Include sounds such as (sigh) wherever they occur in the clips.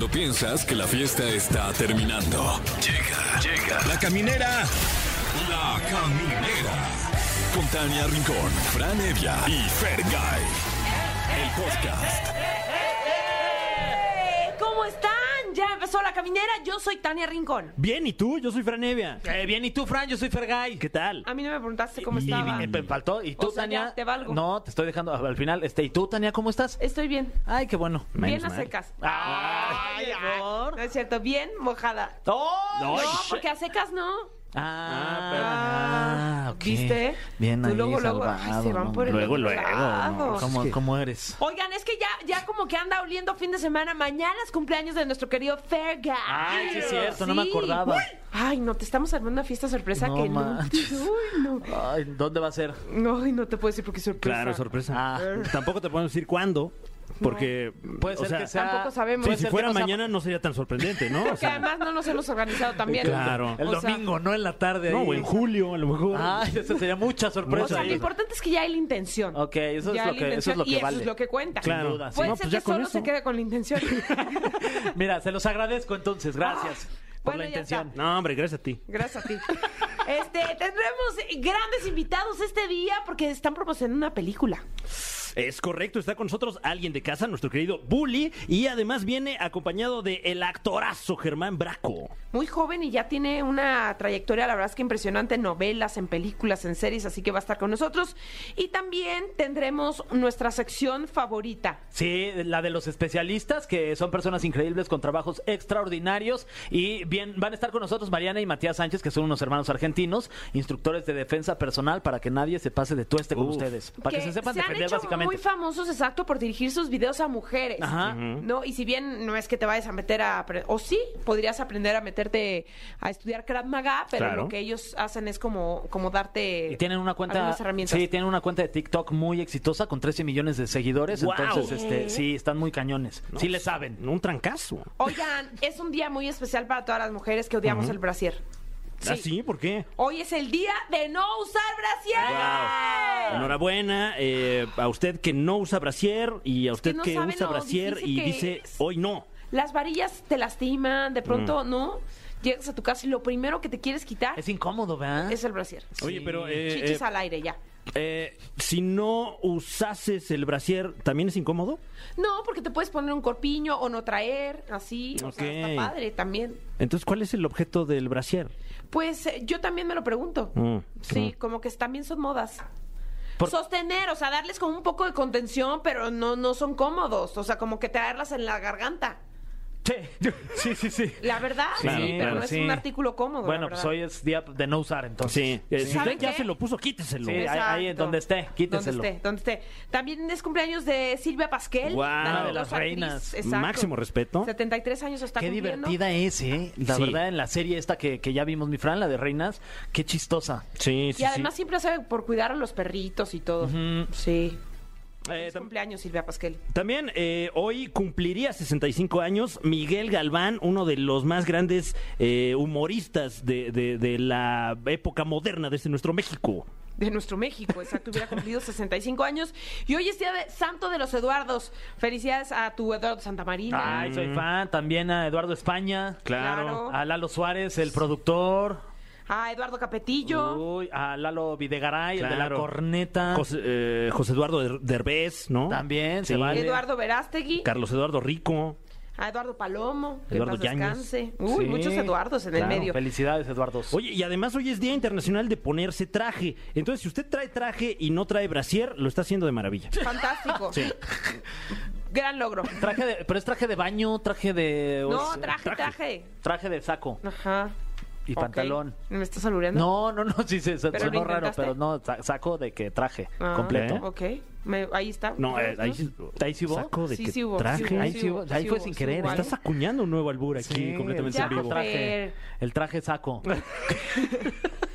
Cuando piensas que la fiesta está terminando. Llega, llega. La caminera. La caminera. Con Tania Rincón, Fran Evia y Fergay. El podcast. Ya empezó la caminera. Yo soy Tania Rincón. Bien, ¿y tú? Yo soy Franevia. Eh, bien, ¿y tú, Fran? Yo soy Fergay. ¿Qué tal? A mí no me preguntaste cómo Y- estaba. y- me faltó. ¿Y tú, O sea, Tania? ya, te valgo. No, te estoy dejando al final. Este, ¿Y tú, Tania, cómo estás? Estoy bien. Ay, qué bueno. bien a mal. secas. Ay, amor. No es cierto, bien mojada. ¡Oh! No, Ay, porque a secas no. Ah, Ah, ok. ¿viste? Bien ahí, luego, luego, ay, salvado, se van ¿no? por el Luego, luego, no, ¿Cómo, Es que- cómo eres? Oigan, es que ya, ya como que anda oliendo fin de semana. Mañana es cumpleaños de nuestro querido Fergay. Ay, sí es cierto, no me acordaba. Ay, no, te estamos armando una fiesta sorpresa No que no. manches. (laughs) Uy, no. Ay, ¿dónde va a ser? Ay, no te puedo decir porque es sorpresa. Claro, sorpresa. Ah. Tampoco te podemos decir cuándo, porque... Puede o ser sea, que sea. Tampoco sabemos. sí, si fuera no sea- mañana no sería tan sorprendente, ¿no? (laughs) O Porque sea, además no nos hemos organizado también. Claro. El O sea, domingo, no en la tarde. no, ahí. o en julio, a lo mejor. Ay, esa sería mucha sorpresa. O sea, lo importante es que ya hay la intención. Ok, eso es lo que- eso es lo que y eso es lo que cuenta. Claro. Sin duda, sí. Puede No, ser pues ya que con solo eso. se quede con la intención. (laughs) Mira, se los agradezco entonces. Gracias por Bueno, la intención. No, hombre, gracias a ti. Gracias a ti. Este, tendremos grandes invitados este día porque están promocionando una película. Es correcto, está con nosotros alguien de casa, nuestro querido Bully, y además viene acompañado de el actorazo Germán Braco. Muy joven y ya tiene una trayectoria, la verdad es que impresionante, en novelas, en películas, en series, así que va a estar con nosotros. Y también tendremos nuestra sección favorita. Sí, la de los especialistas, que son personas increíbles con trabajos extraordinarios. Y bien, van a estar con nosotros Mariana y Matías Sánchez, que son unos hermanos argentinos, instructores de defensa personal para que nadie se pase de tueste con Uf. ustedes. Para que, se sepan defender hecho básicamente. Muy famosos, exacto, por dirigir sus videos a mujeres. Ajá. ¿No? Y si bien no es que te vayas a meter a... O sí, podrías aprender a meterte a estudiar Krav Maga, pero Claro. lo que ellos hacen es como, como darte... Y tienen una cuenta, herramientas. sí, tienen una cuenta de TikTok muy exitosa con 13 millones de seguidores. Entonces, este, sí, están muy cañones. sí le saben. Un trancazo. Oigan, es un día muy especial para todas las mujeres que odiamos el brasier. ¿Ah, sí? ¿Por qué? Hoy es el día de no usar brasier. Enhorabuena eh, a usted que no usa brasier y a usted no que, sabe usa brasier y que dice es. hoy no. Las varillas te lastiman, de pronto, ¿no? Llegas a tu casa y lo primero que te quieres quitar Es incómodo, ¿verdad? es el brasier. Oye, pero eh, Chichis eh, al aire ya. Eh, si no usases el brasier, ¿también es incómodo? No, porque te puedes poner un corpiño o no traer, así. O sea, Ok. está padre también. Entonces, ¿cuál es el objeto del brasier? Pues eh, yo también me lo pregunto. Mm, Sí, como que también son modas. Por- Sostener, o sea, darles como un poco de contención, pero no, no son cómodos. O sea, como que traerlas en la garganta. Sí, sí, sí. La verdad, Claro, pero claro, no es sí. un artículo cómodo. Bueno, pues hoy es día de no usar, entonces. Sí, eh, si ¿Saben usted ya se lo puso, quíteselo. Sí, ahí- ahí, donde esté, quíteselo. Donde esté, donde esté. También es cumpleaños de Silvia Pasquel. La Una de las actriz, reinas. exacto. Máximo respeto. 73 años está Qué cumpliendo. divertida es, ¿eh? La Sí. verdad, en la serie esta que, que ya vimos, mi Fran, la de Reinas, qué chistosa. Sí, sí, Y además sí. siempre hace por cuidar a los perritos y todo. Sí. Eh, cumpleaños Silvia Pasquel. También eh, hoy cumpliría 65 años Miguel Galván, uno de los más grandes eh, humoristas de, de- de la época moderna de este nuestro México. De nuestro México, exacto, hubiera cumplido 65 años. Y hoy es día de Santo de los Eduardos. Felicidades a tu Eduardo Santamarina. Ay, soy fan. También a Eduardo España. Claro. A Lalo Suárez, el productor. A Eduardo Capetillo. Uy, a Lalo Videgaray, el de la Claro. corneta. José, eh, José Eduardo Der- Derbez, ¿no? También, se vale. Eduardo Verástegui. Carlos Eduardo Rico. A Eduardo Palomo. Que Eduardo paz Yáñez. descanse. Uy, Sí. muchos Eduardos en el Claro, medio. Felicidades, Eduardo. Oye, y además hoy es Día Internacional de ponerse traje. Entonces, si usted trae traje y no trae brasier, lo está haciendo de maravilla. Fantástico. Sí. (laughs) Gran logro. Traje de, pero es traje de baño, traje de... No, sea, traje, traje. Traje de saco Ajá. Y pantalón. ¿Me estás albureando? No, no, no, sí, sí, se ¿Pero sonó raro, pero no, sa- saco de que traje Ah, completo. Ok. Me- ahí está. No, eh, ahí sí. ¿Ahí sí hubo? Saco de Sí, que sí hubo, traje. sí hubo, Ahí sí sí hubo, ahí sí fue sin sí querer, hubo. Estás acuñando un nuevo albur aquí, Sí, completamente en vivo. Traje, el traje saco. (laughs)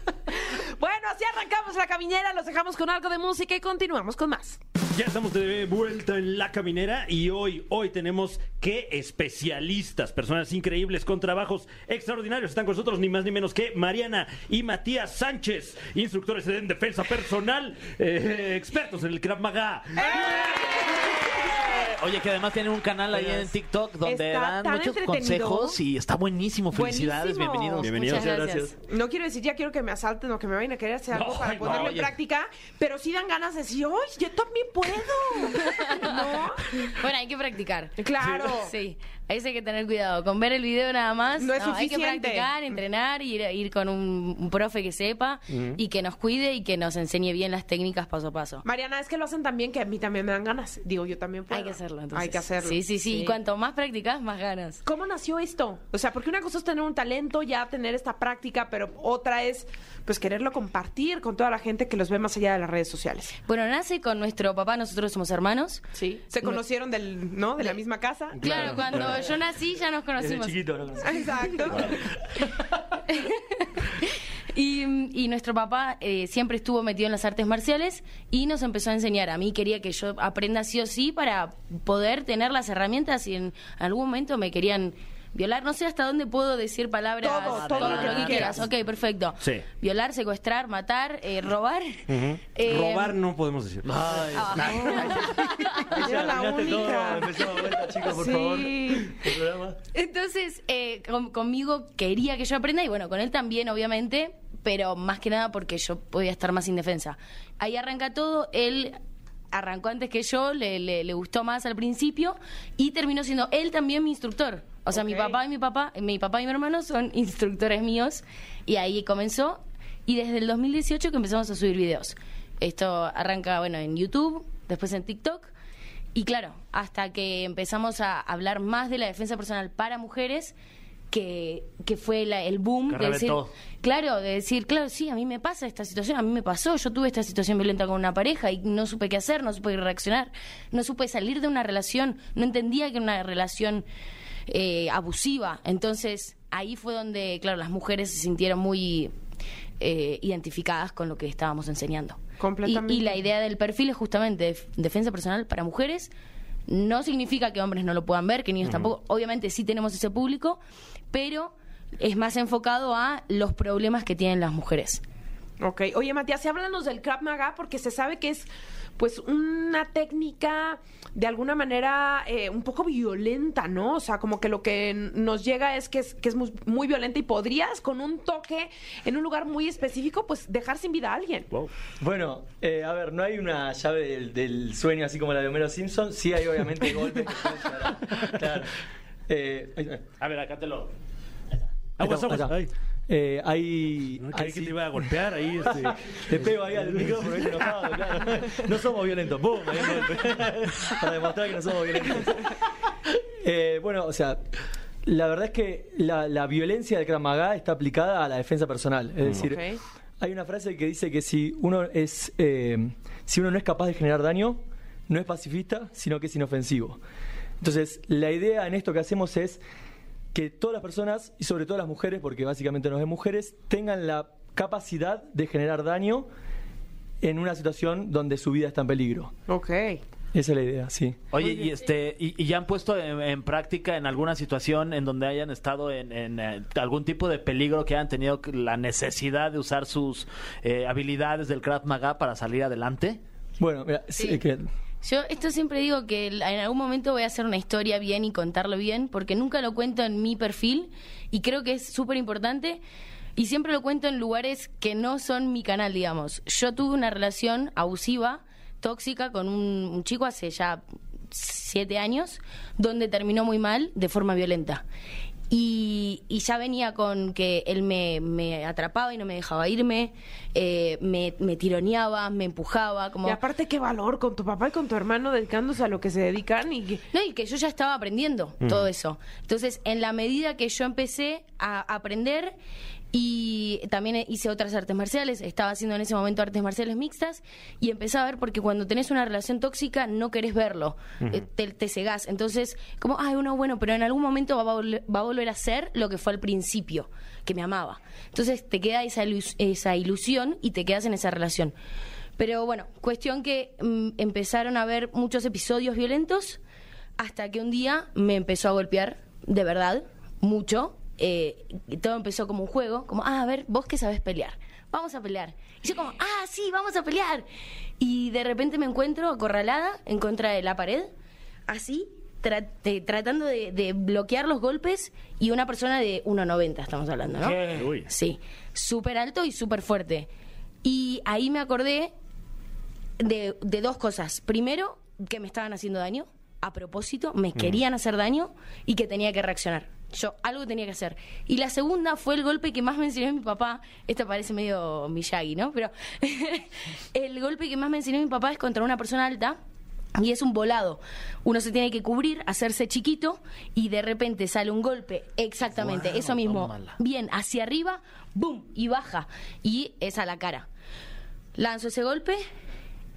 Bueno, así arrancamos la caminera, los dejamos con algo de música y continuamos con más. Ya estamos de vuelta en la caminera y hoy, hoy tenemos que especialistas, personas increíbles con trabajos extraordinarios. Están con nosotros ni más ni menos que Mariana y Matías Sánchez, instructores en defensa personal, eh, expertos en el Krav Maga. Oye, que además tienen un canal ahí en TikTok donde Está dan tan muchos entretenido. consejos y está buenísimo. Felicidades, Buenísimo. bienvenidos. Bienvenidos. Muchas gracias. gracias. No quiero decir, ya quiero que me asalten o que me vayan a querer hacer algo No, para ponerlo en oye. práctica, pero sí dan ganas de decir, ¡ay, yo también puedo! (laughs) ¿No? Bueno, hay que practicar. Claro. Sí, ahí hay que tener cuidado. Con ver el video nada más, No es hay que suficiente. practicar, entrenar, ir, ir con un, un profe que sepa y que nos cuide y que nos enseñe bien las técnicas paso a paso. Mariana, es que lo hacen también que a mí también me dan ganas. Digo, yo también puedo. Hay que hacerlo, entonces. Hay que hacerlo. Sí, sí, sí. Y cuanto más practicas, más ganas. ¿Cómo nació esto? O sea, porque una cosa es tener un talento, ya tener esta práctica, pero otra es, pues, quererlo compartir con toda la gente que los ve más allá de las redes sociales. Bueno, nace con nuestro papá, nosotros somos hermanos. Sí. Se conocieron del, ¿no? De la misma casa. Claro, cuando yo nací ya nos conocimos. Exacto. (laughs) Y, y nuestro papá eh, siempre estuvo metido en las artes marciales y nos empezó a enseñar. A mí quería que yo aprenda sí o sí para poder tener las herramientas y en algún momento me querían violar. No sé hasta dónde puedo decir palabras. Todo, todo lo lo que quieras. Ok, perfecto. Sí. Violar, secuestrar, matar, eh, robar. Eh, Robar no podemos decir. (laughs) Era la única. De vuelta, chicos, por Sí. favor. El. Entonces, eh, con- conmigo quería que yo aprenda y bueno, con él también, obviamente, pero más que nada porque yo podía estar más indefensa. Ahí arranca todo, él arrancó antes que yo, le, le- le gustó más al principio y terminó siendo él también mi instructor. O sea, mi papá y mi papá, mi papá y mi hermano son (laughs) instructores míos y ahí comenzó. Y desde el 2018 que empezamos a subir videos. Esto arranca, bueno, en YouTube, después en TikTok. Y claro, hasta que empezamos a hablar más de la defensa personal para mujeres, que, que fue la- el boom Que de decir, claro, de decir, claro, sí, a mí me pasa esta situación, a mí me pasó, yo tuve esta situación violenta con una pareja y no supe qué hacer, no supe reaccionar, no supe salir de una relación, no entendía que una relación eh, abusiva. Entonces, ahí fue donde, claro, las mujeres se sintieron muy eh, identificadas con lo que estábamos enseñando. Completamente. Y, y la idea del perfil es justamente def- defensa personal para mujeres. No significa que hombres no lo puedan ver, que niños tampoco. Obviamente sí tenemos ese público, pero es más enfocado a los problemas que tienen las mujeres. Ok. Oye, Matías, háblanos del Krav Maga porque se sabe que es pues una técnica de alguna manera eh, un poco violenta, ¿no? O sea, como que lo que nos llega es que es, que es muy, muy violenta y podrías con un toque en un lugar muy específico pues dejar sin vida a alguien. Wow. Bueno, eh, a ver, no hay una llave del, del sueño así como la de Homero Simpson. Sí hay obviamente (laughs) golpes que Claro. Eh. A ver, acá te lo. Acá, aguas. acá. Eh, hay. no que te iba a golpear ahí. (laughs) Este. Le pego ahí al micrófono, enojado, claro. No somos violentos, golpe. (laughs) Para demostrar que no somos violentos. Eh, bueno, o sea, la verdad es que la, la violencia del Krav está aplicada a la defensa personal. Es decir, hay una frase que dice que si uno es eh, si uno no es capaz de generar daño, no es pacifista, sino que es inofensivo. Entonces, la idea en esto que hacemos es que todas las personas, y sobre todo las mujeres, porque básicamente nos ven mujeres, tengan la capacidad de generar daño en una situación donde su vida está en peligro. Ok. Esa es la idea, sí. Oye, y este, y, y ya han puesto en, en práctica en alguna situación en donde hayan estado en, en, eh, algún tipo de peligro que hayan tenido la necesidad de usar sus eh, habilidades del Krav Maga para salir adelante? Bueno, mira, sí, Sí. que- Yo esto siempre digo que en algún momento voy a hacer una historia bien y contarlo bien, porque nunca lo cuento en mi perfil y creo que es súper importante. Y siempre lo cuento en lugares que no son mi canal, digamos. Yo tuve una relación abusiva, tóxica, con un, un chico hace ya siete años, donde terminó muy mal, de forma violenta. Y, y ya venía con que él me, me atrapaba y no me dejaba irme, eh, me, me tironeaba, me empujaba, como... Y aparte qué valor con tu papá y con tu hermano dedicándose a lo que se dedican y que- No, y que yo ya estaba aprendiendo todo eso. Entonces, en la medida que yo empecé a aprender y también hice otras artes marciales, estaba haciendo en ese momento artes marciales mixtas y empecé a ver porque cuando tenés una relación tóxica no querés verlo, eh, te, te cegás. Entonces, como, ay, uno bueno, pero en algún momento va a, volver, va a volver a ser lo que fue al principio, que me amaba. Entonces, te queda esa, ilus- esa ilusión y te quedas en esa relación. Pero bueno, cuestión que mm, empezaron a ver muchos episodios violentos hasta que un día me empezó a golpear, de verdad, mucho. Eh, todo empezó como un juego, como, ah, a ver, vos que sabés pelear, vamos a pelear. Y yo como, ah, sí, vamos a pelear. Y de repente me encuentro acorralada en contra de la pared, así, tra- tratando de, de bloquear los golpes y una persona de 1,90 estamos hablando, ¿no? Uy. Sí, súper alto y súper fuerte. Y ahí me acordé de, de dos cosas. Primero, que me estaban haciendo daño, a propósito, me querían hacer daño y que tenía que reaccionar. Yo algo tenía que hacer. Y la segunda fue el golpe que más me enseñó mi papá. Esto parece medio Miyagi, ¿no? Pero (laughs) el golpe que más me enseñó mi papá es contra una persona alta. Y es un volado. Uno se tiene que cubrir, hacerse chiquito y de repente sale un golpe. Exactamente, Wow, eso mismo. tómala. Bien, hacia arriba, boom, y baja. Y es a la cara. Lanzo ese golpe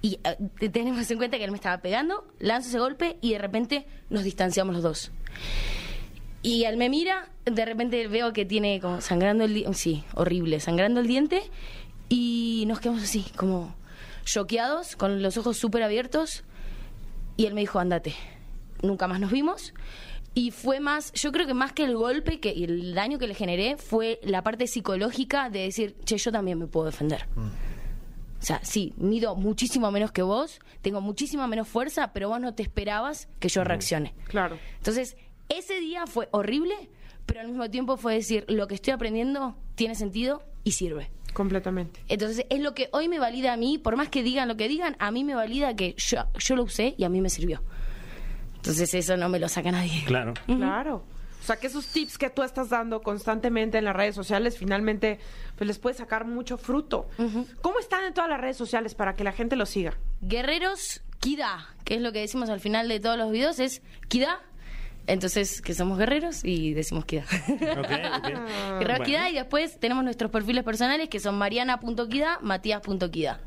y eh, tenemos en cuenta que él me estaba pegando. Lanzo ese golpe y de repente nos distanciamos los dos. Y él me mira, de repente veo que tiene como sangrando el diente. Sí, horrible, sangrando el diente. Y nos quedamos así, como choqueados, con los ojos súper abiertos. Y él me dijo, andate. Nunca más nos vimos. Y fue más, yo creo que más que el golpe que, y el daño que le generé, fue la parte psicológica de decir, che, yo también me puedo defender. O sea, sí, mido muchísimo menos que vos, tengo muchísima menos fuerza, pero vos no te esperabas que yo reaccione. Claro. Entonces, ese día fue horrible, pero al mismo tiempo fue decir, lo que estoy aprendiendo tiene sentido y sirve. Completamente. Entonces, es lo que hoy me valida a mí, por más que digan lo que digan, a mí me valida que yo, yo lo usé y a mí me sirvió. Entonces, eso no me lo saca nadie. Claro. Claro. O sea, que esos tips que tú estás dando constantemente en las redes sociales, finalmente, pues les puede sacar mucho fruto. ¿Cómo están en todas las redes sociales para que la gente los siga? Guerreros Kida, que es lo que decimos al final de todos los videos, es Kida. Entonces, que somos guerreros y decimos Kida. Ok, ok. (laughs) Guerreros Bueno. Kida y después tenemos nuestros perfiles personales que son mariana.kida, matías.kida.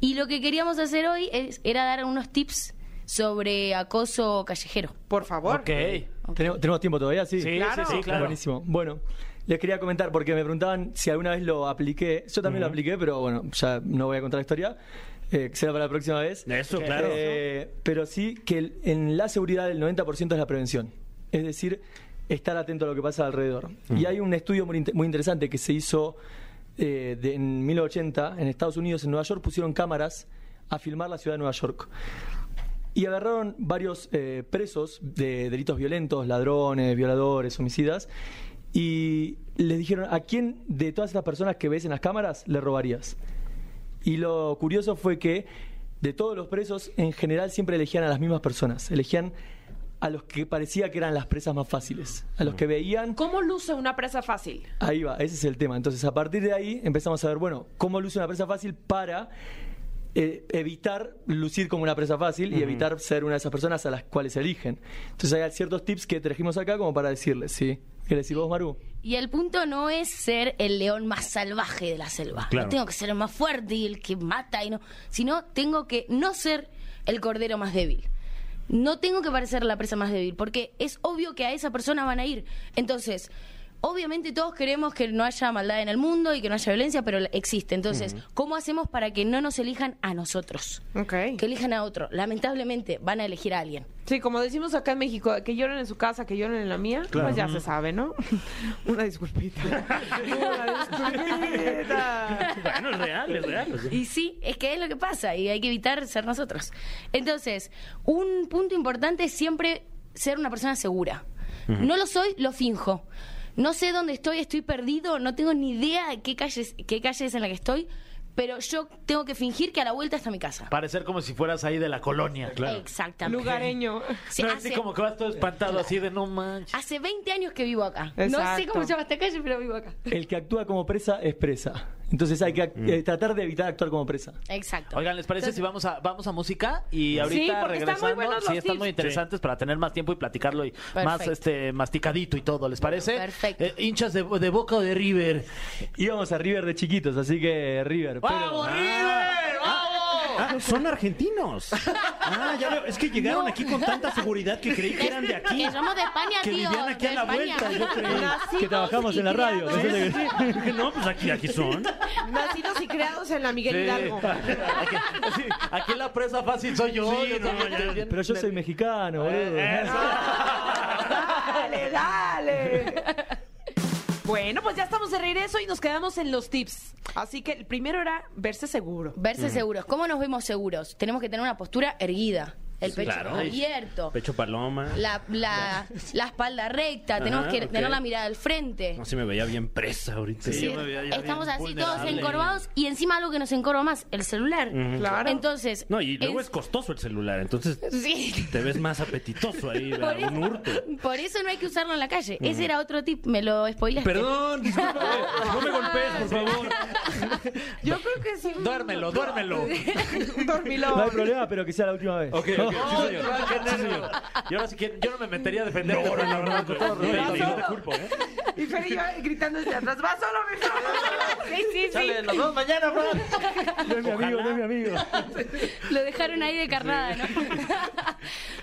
Y lo que queríamos hacer hoy es, era dar unos tips sobre acoso callejero. Por favor. Ok. ¿Tenemos, tenemos tiempo todavía? Sí, Sí, Claro. sí, sí, claro. Buenísimo. Bueno, les quería comentar porque me preguntaban si alguna vez lo apliqué. Yo también lo apliqué, pero bueno, ya no voy a contar la historia. Eh, que será para la próxima vez. Eso, claro. Eh, pero sí que el- en la seguridad el 90% es la prevención. Es decir, estar atento a lo que pasa alrededor. Y hay un estudio muy, inte- muy interesante que se hizo eh, de- en 1980 en Estados Unidos, en Nueva York, pusieron cámaras a filmar la ciudad de Nueva York. Y agarraron varios eh, presos de delitos violentos, ladrones, violadores, homicidas, y les dijeron, ¿a quién de todas estas personas que ves en las cámaras le robarías? Y lo curioso fue que de todos los presos, en general siempre elegían a las mismas personas, elegían a los que parecía que eran las presas más fáciles, a los que veían ¿Cómo luce una presa fácil? Ahí va, ese es el tema. Entonces, a partir de ahí empezamos a ver, bueno, cómo luce una presa fácil para eh, evitar lucir como una presa fácil y evitar ser una de esas personas a las cuales eligen. Entonces, hay ciertos tips que trajimos acá como para decirles, ¿sí? ¿Qué decís vos, Maru? Y el punto no es ser el león más salvaje de la selva. Claro. No tengo que ser el más fuerte y el que mata y no, sino tengo que no ser el cordero más débil. No tengo que parecer la presa más débil, porque es obvio que a esa persona van a ir. Entonces, obviamente todos queremos que no haya maldad en el mundo y que no haya violencia, pero existe. Entonces, ¿cómo hacemos para que no nos elijan a nosotros? Que elijan a otro. Lamentablemente van a elegir a alguien. Sí, como decimos acá en México, que lloren en su casa, que lloren en la mía, pues ya se sabe, ¿no? (laughs) Una disculpita. (laughs) Una disculpita. Bueno, es real, es real. Y sí, es que es lo que pasa y hay que evitar ser nosotros. Entonces, un punto importante es siempre ser una persona segura. No lo soy, lo finjo. No sé dónde estoy, estoy perdido, no tengo ni idea de qué calle es, qué calle es en la que estoy, pero yo tengo que fingir que a la vuelta está mi casa. Parecer como si fueras ahí de la colonia. Exactamente. Lugareño. Sí, no, hace, así como que vas todo espantado así de no manches. hace 20 años que vivo acá. No sé Exacto. cómo se llama esta calle, pero vivo acá. El que actúa como presa es presa. Entonces, hay que ac- eh, tratar de evitar actuar como presa. Exacto. Oigan, ¿les parece si vamos a vamos a música y ahorita Sí, porque están muy regresando? sí, están tips. muy interesantes para tener más tiempo y platicarlo y más este masticadito y todo, ¿les parece? Perfecto. Eh, hinchas de, de Boca o de River. Íbamos a River de chiquitos, así que River. Pero, ¡Vamos, River! Ah, son argentinos. Ah, ya veo. Es que llegaron aquí con tanta seguridad que creí que eran de aquí. Que somos de España, Que tío. vivían aquí a la España. vuelta, yo creí. Nacidos que trabajamos y en la radio. criados- No, pues aquí, aquí son. Nacidos y creados en la Miguel Sí. Hidalgo. Aquí, sí, aquí la presa fácil soy yo. Sí, yo no, también ya. estoy bien Pero yo soy mexicano, boludo. Dale, dale. Bueno, pues ya estamos de regreso y nos quedamos en los tips. Así que el primero era verse seguro. Verse seguros. ¿Cómo nos vemos seguros? Tenemos que tener una postura erguida. El pecho Claro. abierto, Pecho paloma. la, la, (laughs) la espalda recta, tenemos que ok. tener la mirada al frente. No, si me veía bien presa ahorita. Sí, me veía ya Estamos bien así todos encorvados y encima algo que nos encorva más, el celular. Claro. Entonces, No, y luego es... costoso el celular, entonces Sí. te ves más apetitoso ahí, (laughs) Por eso, un hurto. por eso no hay que usarlo en la calle. Ese era otro tip, me lo spoilaste. Perdón, discúlpame, (laughs) no me golpees, por favor. Yo creo que sí. Duérmelo, duérmelo. Un dormilón. No hay problema, pero que sea la última vez. Ok, sí, señor. Yo ahora sí que yo no me metería a defender. No, no, no, no, con todo respeto, no te culpo, ¿eh? Y Fer y yo gritando desde atrás, va solo, mi Fer, va solo". Sí, sí, sí. Chale, nos vemos mañana, Fran. No es mi amigo, no es mi amigo. Lo dejaron ahí de carnada, ¿no?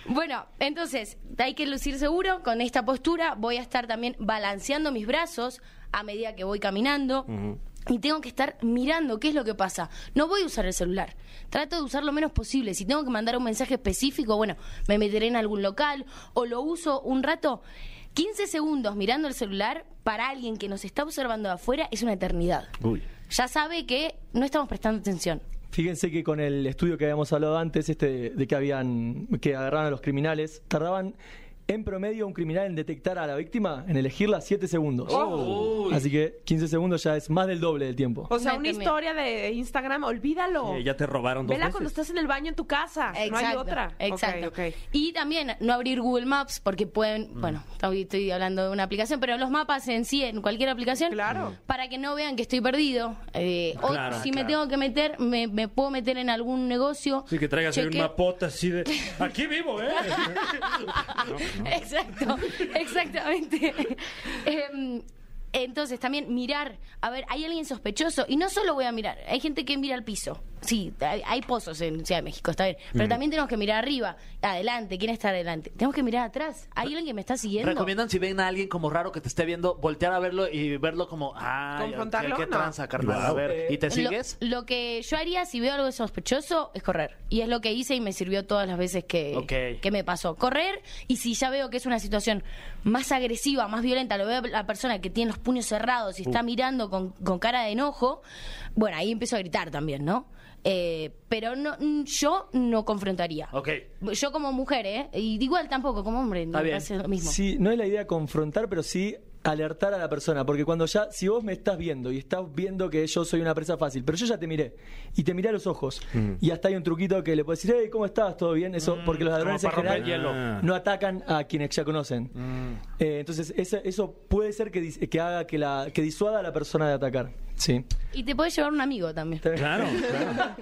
bueno, entonces, hay que lucir seguro. Con esta postura voy a estar también balanceando mis brazos a medida que voy caminando. Y tengo que estar mirando qué es lo que pasa. No voy a usar el celular. Trato de usar lo menos posible. Si tengo que mandar un mensaje específico, bueno, me meteré en algún local o lo uso un rato. 15 segundos mirando el celular para alguien que nos está observando de afuera es una eternidad. Uy. Ya sabe que no estamos prestando atención. Fíjense que con el estudio que habíamos hablado antes, este de que habían que agarraban a los criminales, tardaban en promedio un criminal en detectar a la víctima, en elegirla 7 segundos. Así que 15 segundos ya es más del doble del tiempo. O sea, Una historia de Instagram, olvídalo. Eh, ya te robaron dos Vela veces. cuando estás en el baño en tu casa. No hay otra. Exacto. Ok, ok. Y también no abrir Google Maps porque pueden, Mm. bueno, estoy, estoy hablando de una aplicación, pero los mapas en sí, en cualquier aplicación, Claro. para que no vean que estoy perdido. Eh, o Claro, si me claro. tengo que meter, me, me puedo meter en algún negocio. Sí, que traigas ahí un cheque- mapota así de... (laughs) Aquí vivo, ¿eh? (laughs) (laughs) Exacto, exactamente. (laughs) Em, entonces, también mirar, a ver, hay alguien sospechoso, y no solo voy a mirar, hay gente que mira al piso. Sí, hay, hay pozos en Ciudad de México, está bien. Pero también tenemos que mirar arriba, adelante, ¿quién está adelante? Tenemos que mirar atrás. ¿Hay alguien que me está siguiendo? Recomiendan si ven a alguien como raro que te esté viendo, voltear a verlo y verlo como, ah, ¿Confrontarlo? qué No. tranza, carnal. A ver, ¿y te Lo- sigues? Lo, que yo haría si veo algo sospechoso es correr. Y es lo que hice y me sirvió todas las veces que, que me pasó. Correr y si ya veo que es una situación más agresiva, más violenta, lo veo a la persona que tiene los puños cerrados y está mirando con, con cara de enojo, bueno, ahí empiezo a gritar también, ¿no? Eh, pero no, mm, yo no confrontaría. Ok. Yo como mujer, ¿eh? Y igual tampoco como hombre, Está me bien. parece lo mismo. Sí, no es la idea confrontar, pero sí alertar a la persona, porque cuando ya, si vos me estás viendo y estás viendo que yo soy una presa fácil, pero yo ya te miré y te miré a los ojos y hasta hay un truquito que le puedes decir, hey, ¿cómo estás? ¿Todo bien? Eso, porque los ladrones en general hielo. no atacan a quienes ya conocen. Eh, entonces, esa- eso puede ser que, que haga que, la, que disuada a la persona de atacar. Sí. Y te puedes llevar un amigo también. Claro, (laughs) claro.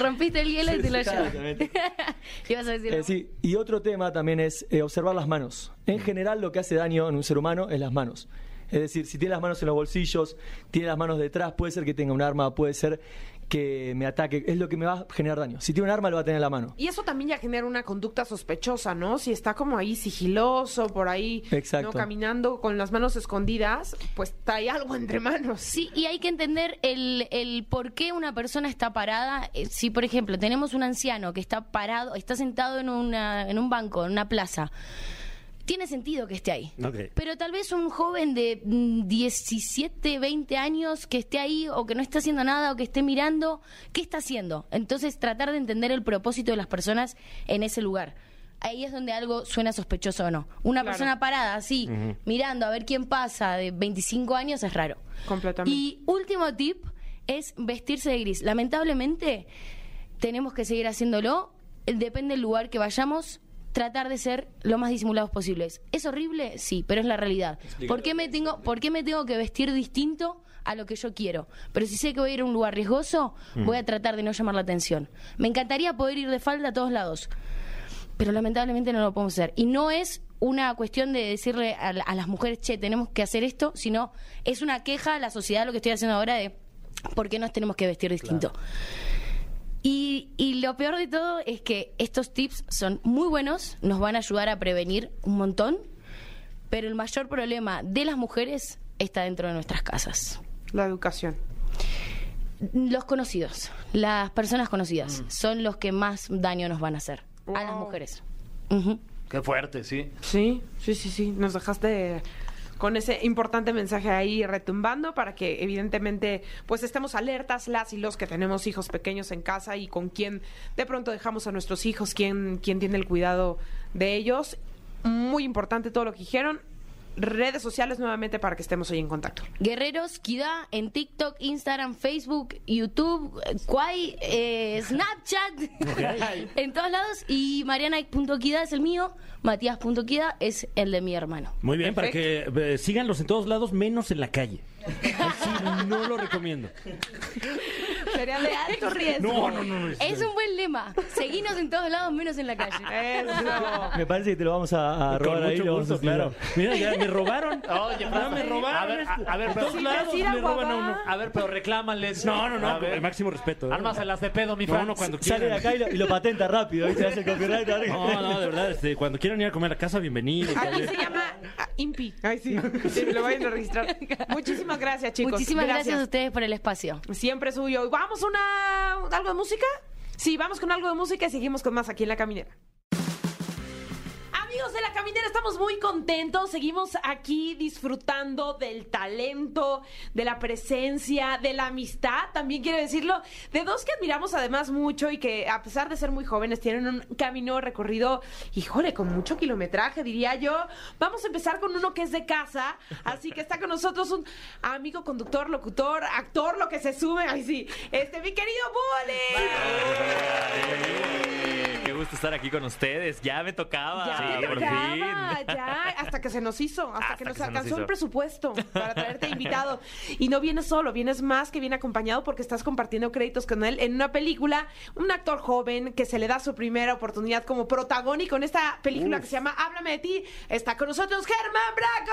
Rompiste el hielo y te lo llevas. (laughs) A decir. Eh, sí, y otro tema también es eh, observar las manos. En general, lo que hace daño en un ser humano es las manos. Es decir, si tiene las manos en los bolsillos, tiene las manos detrás, puede ser que tenga un arma, puede ser que me ataque, es lo que me va a generar daño. Si tiene un arma, lo va a tener en la mano. Y eso también ya genera una conducta sospechosa, ¿no? Si está como ahí sigiloso, por ahí, Exacto. ¿no? caminando con las manos escondidas, pues trae algo entre manos. Sí, y hay que entender el, el por qué una persona está parada. Eh, Si, por ejemplo, tenemos un anciano que está parado, está sentado en, una, en un banco, en una plaza, tiene sentido que esté ahí. Pero tal vez un joven de mm, 17, 20 años que esté ahí o que no está haciendo nada o que esté mirando, ¿qué está haciendo? Entonces, tratar de entender el propósito de las personas en ese lugar. Ahí es donde algo suena sospechoso o no. Una Claro. persona parada así, mirando a ver quién pasa de 25 años es raro. Completamente. Y último tip es vestirse de gris. Lamentablemente tenemos que seguir haciéndolo. Depende del lugar que vayamos. Tratar de ser lo más disimulados posibles. ¿Es horrible? Sí, pero es la realidad. ¿Por qué, me tengo, ¿Por qué me tengo que vestir distinto a lo que yo quiero? Pero si sé que voy a ir a un lugar riesgoso, voy a tratar de no llamar la atención. Me encantaría poder ir de falda a todos lados pero lamentablemente no lo podemos hacer. Y no es una cuestión de decirle a, a las mujeres, che, tenemos que hacer esto, sino es una queja a la sociedad lo que estoy haciendo ahora de por qué nos tenemos que vestir distinto. Y, y lo peor de todo es que estos tips son muy buenos, nos van a ayudar a prevenir un montón, pero el mayor problema de las mujeres está dentro de nuestras casas. La educación. Los conocidos, las personas conocidas, son los que más daño nos van a hacer a las mujeres. Qué fuerte, sí. Sí, sí, sí, sí. Nos dejaste con ese importante mensaje ahí retumbando para que evidentemente pues estemos alertas las y los que tenemos hijos pequeños en casa y con quién de pronto dejamos a nuestros hijos, quién, quién tiene el cuidado de ellos. Muy importante todo lo que dijeron. Redes sociales nuevamente para que estemos ahí en contacto. Guerreros Kida en TikTok, Instagram, Facebook, YouTube, Kwai, eh, Snapchat, (laughs) en todos lados. Y Mariana.kida es el mío, Matías.kida es el de mi hermano. Muy bien, para que eh, síganlos en todos lados, menos en la calle. Así no lo recomiendo. Sería de alto riesgo. No, no, no. no, Es un buen lema. Seguinos en todos lados, menos en la calle. (laughs) Eso. Me parece que te lo vamos a, a Con robar ahí. mucho lo vamos a gusto, claro. Mira, ya me robaron. (laughs) Oye, ya me robaron. A ver, a, a ver, pero, todos lados decir a me roban a uno. a ver, pero reclámales. No, no, A no, ver. el máximo respeto. ¿eh? Ármaselas de pedo, mi No, Fran. no, cuando Sale de quieran. acá y lo, y lo patenta rápido, ¿viste? Hace el copyright. No, no, de verdad, este, cuando quieran ir a comer a casa, bienvenidos. Aquí se llama Impi. Ay, sí. Sí, (laughs) lo vayan a registrar. Muchísimas gracias, chicos. Muchísimas gracias. a ustedes por el espacio. Siempre suyo. ¿Vamos a una algo de música? Sí, vamos con algo de música y seguimos con más aquí en La Caminera. Amigos de La Caminera, estamos muy contentos. Seguimos aquí disfrutando del talento, de la presencia, de la amistad, también quiero decirlo, de dos que admiramos además mucho y que a pesar de ser muy jóvenes tienen un camino recorrido, híjole, con mucho kilometraje, diría yo. Vamos a empezar con uno que es de casa, así que está con nosotros un amigo, conductor, locutor, actor, lo que se sube. Ay, sí. Este, mi querido Bully. Qué gusto estar aquí con ustedes. Ya me tocaba. Ya Sí, por fin. ya, hasta que se nos hizo, hasta, Hasta que que nos alcanzó el presupuesto para traerte (laughs) invitado. Y no vienes solo, vienes más que bien acompañado porque estás compartiendo créditos con él en una película, un actor joven que se le da su primera oportunidad como protagónico en esta película que se llama Háblame de ti. Está con nosotros Germán Braco.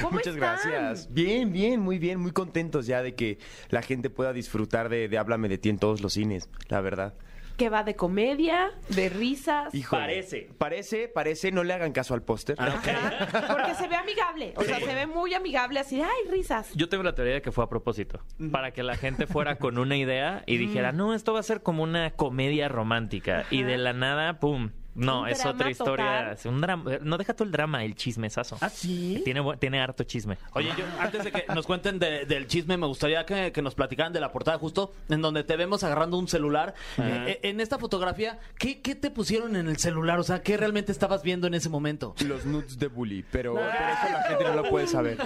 ¿Cómo Muchas están? gracias. Bien, bien, muy bien, muy contentos ya de que la gente pueda disfrutar de, de Háblame de ti en todos los cines, la verdad. Que va de comedia, de risas. Híjole. Parece. Parece, parece, no le hagan caso al póster. Ajá, porque se ve amigable, o sea, se ve muy amigable, así, de, ay, risas. Yo tengo la teoría de que fue a propósito. Para que la gente fuera con una idea y dijera, no, esto va a ser como una comedia romántica. Y de la nada, ¡pum! No, Un es drama otra historia. Es un drama. No deja tú el drama, el chismesazo. ¿Ah, sí? Tiene, tiene harto chisme. Oye, yo, antes de que nos cuenten de- del chisme, me gustaría que, que nos platicaran de la portada justo en donde te vemos agarrando un celular. Eh, eh, en esta fotografía, ¿qué, ¿qué te pusieron en el celular? O sea, ¿qué realmente estabas viendo en ese momento? Los nudes de bully, pero, pero eso la gente no lo puede saber.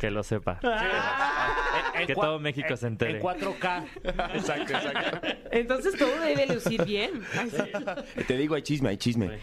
Que lo sepa. Que todo México en- se entere. En 4K. Exacto, exacto. Entonces todo debe lucir bien. Te digo, hay chisme, hay chisme.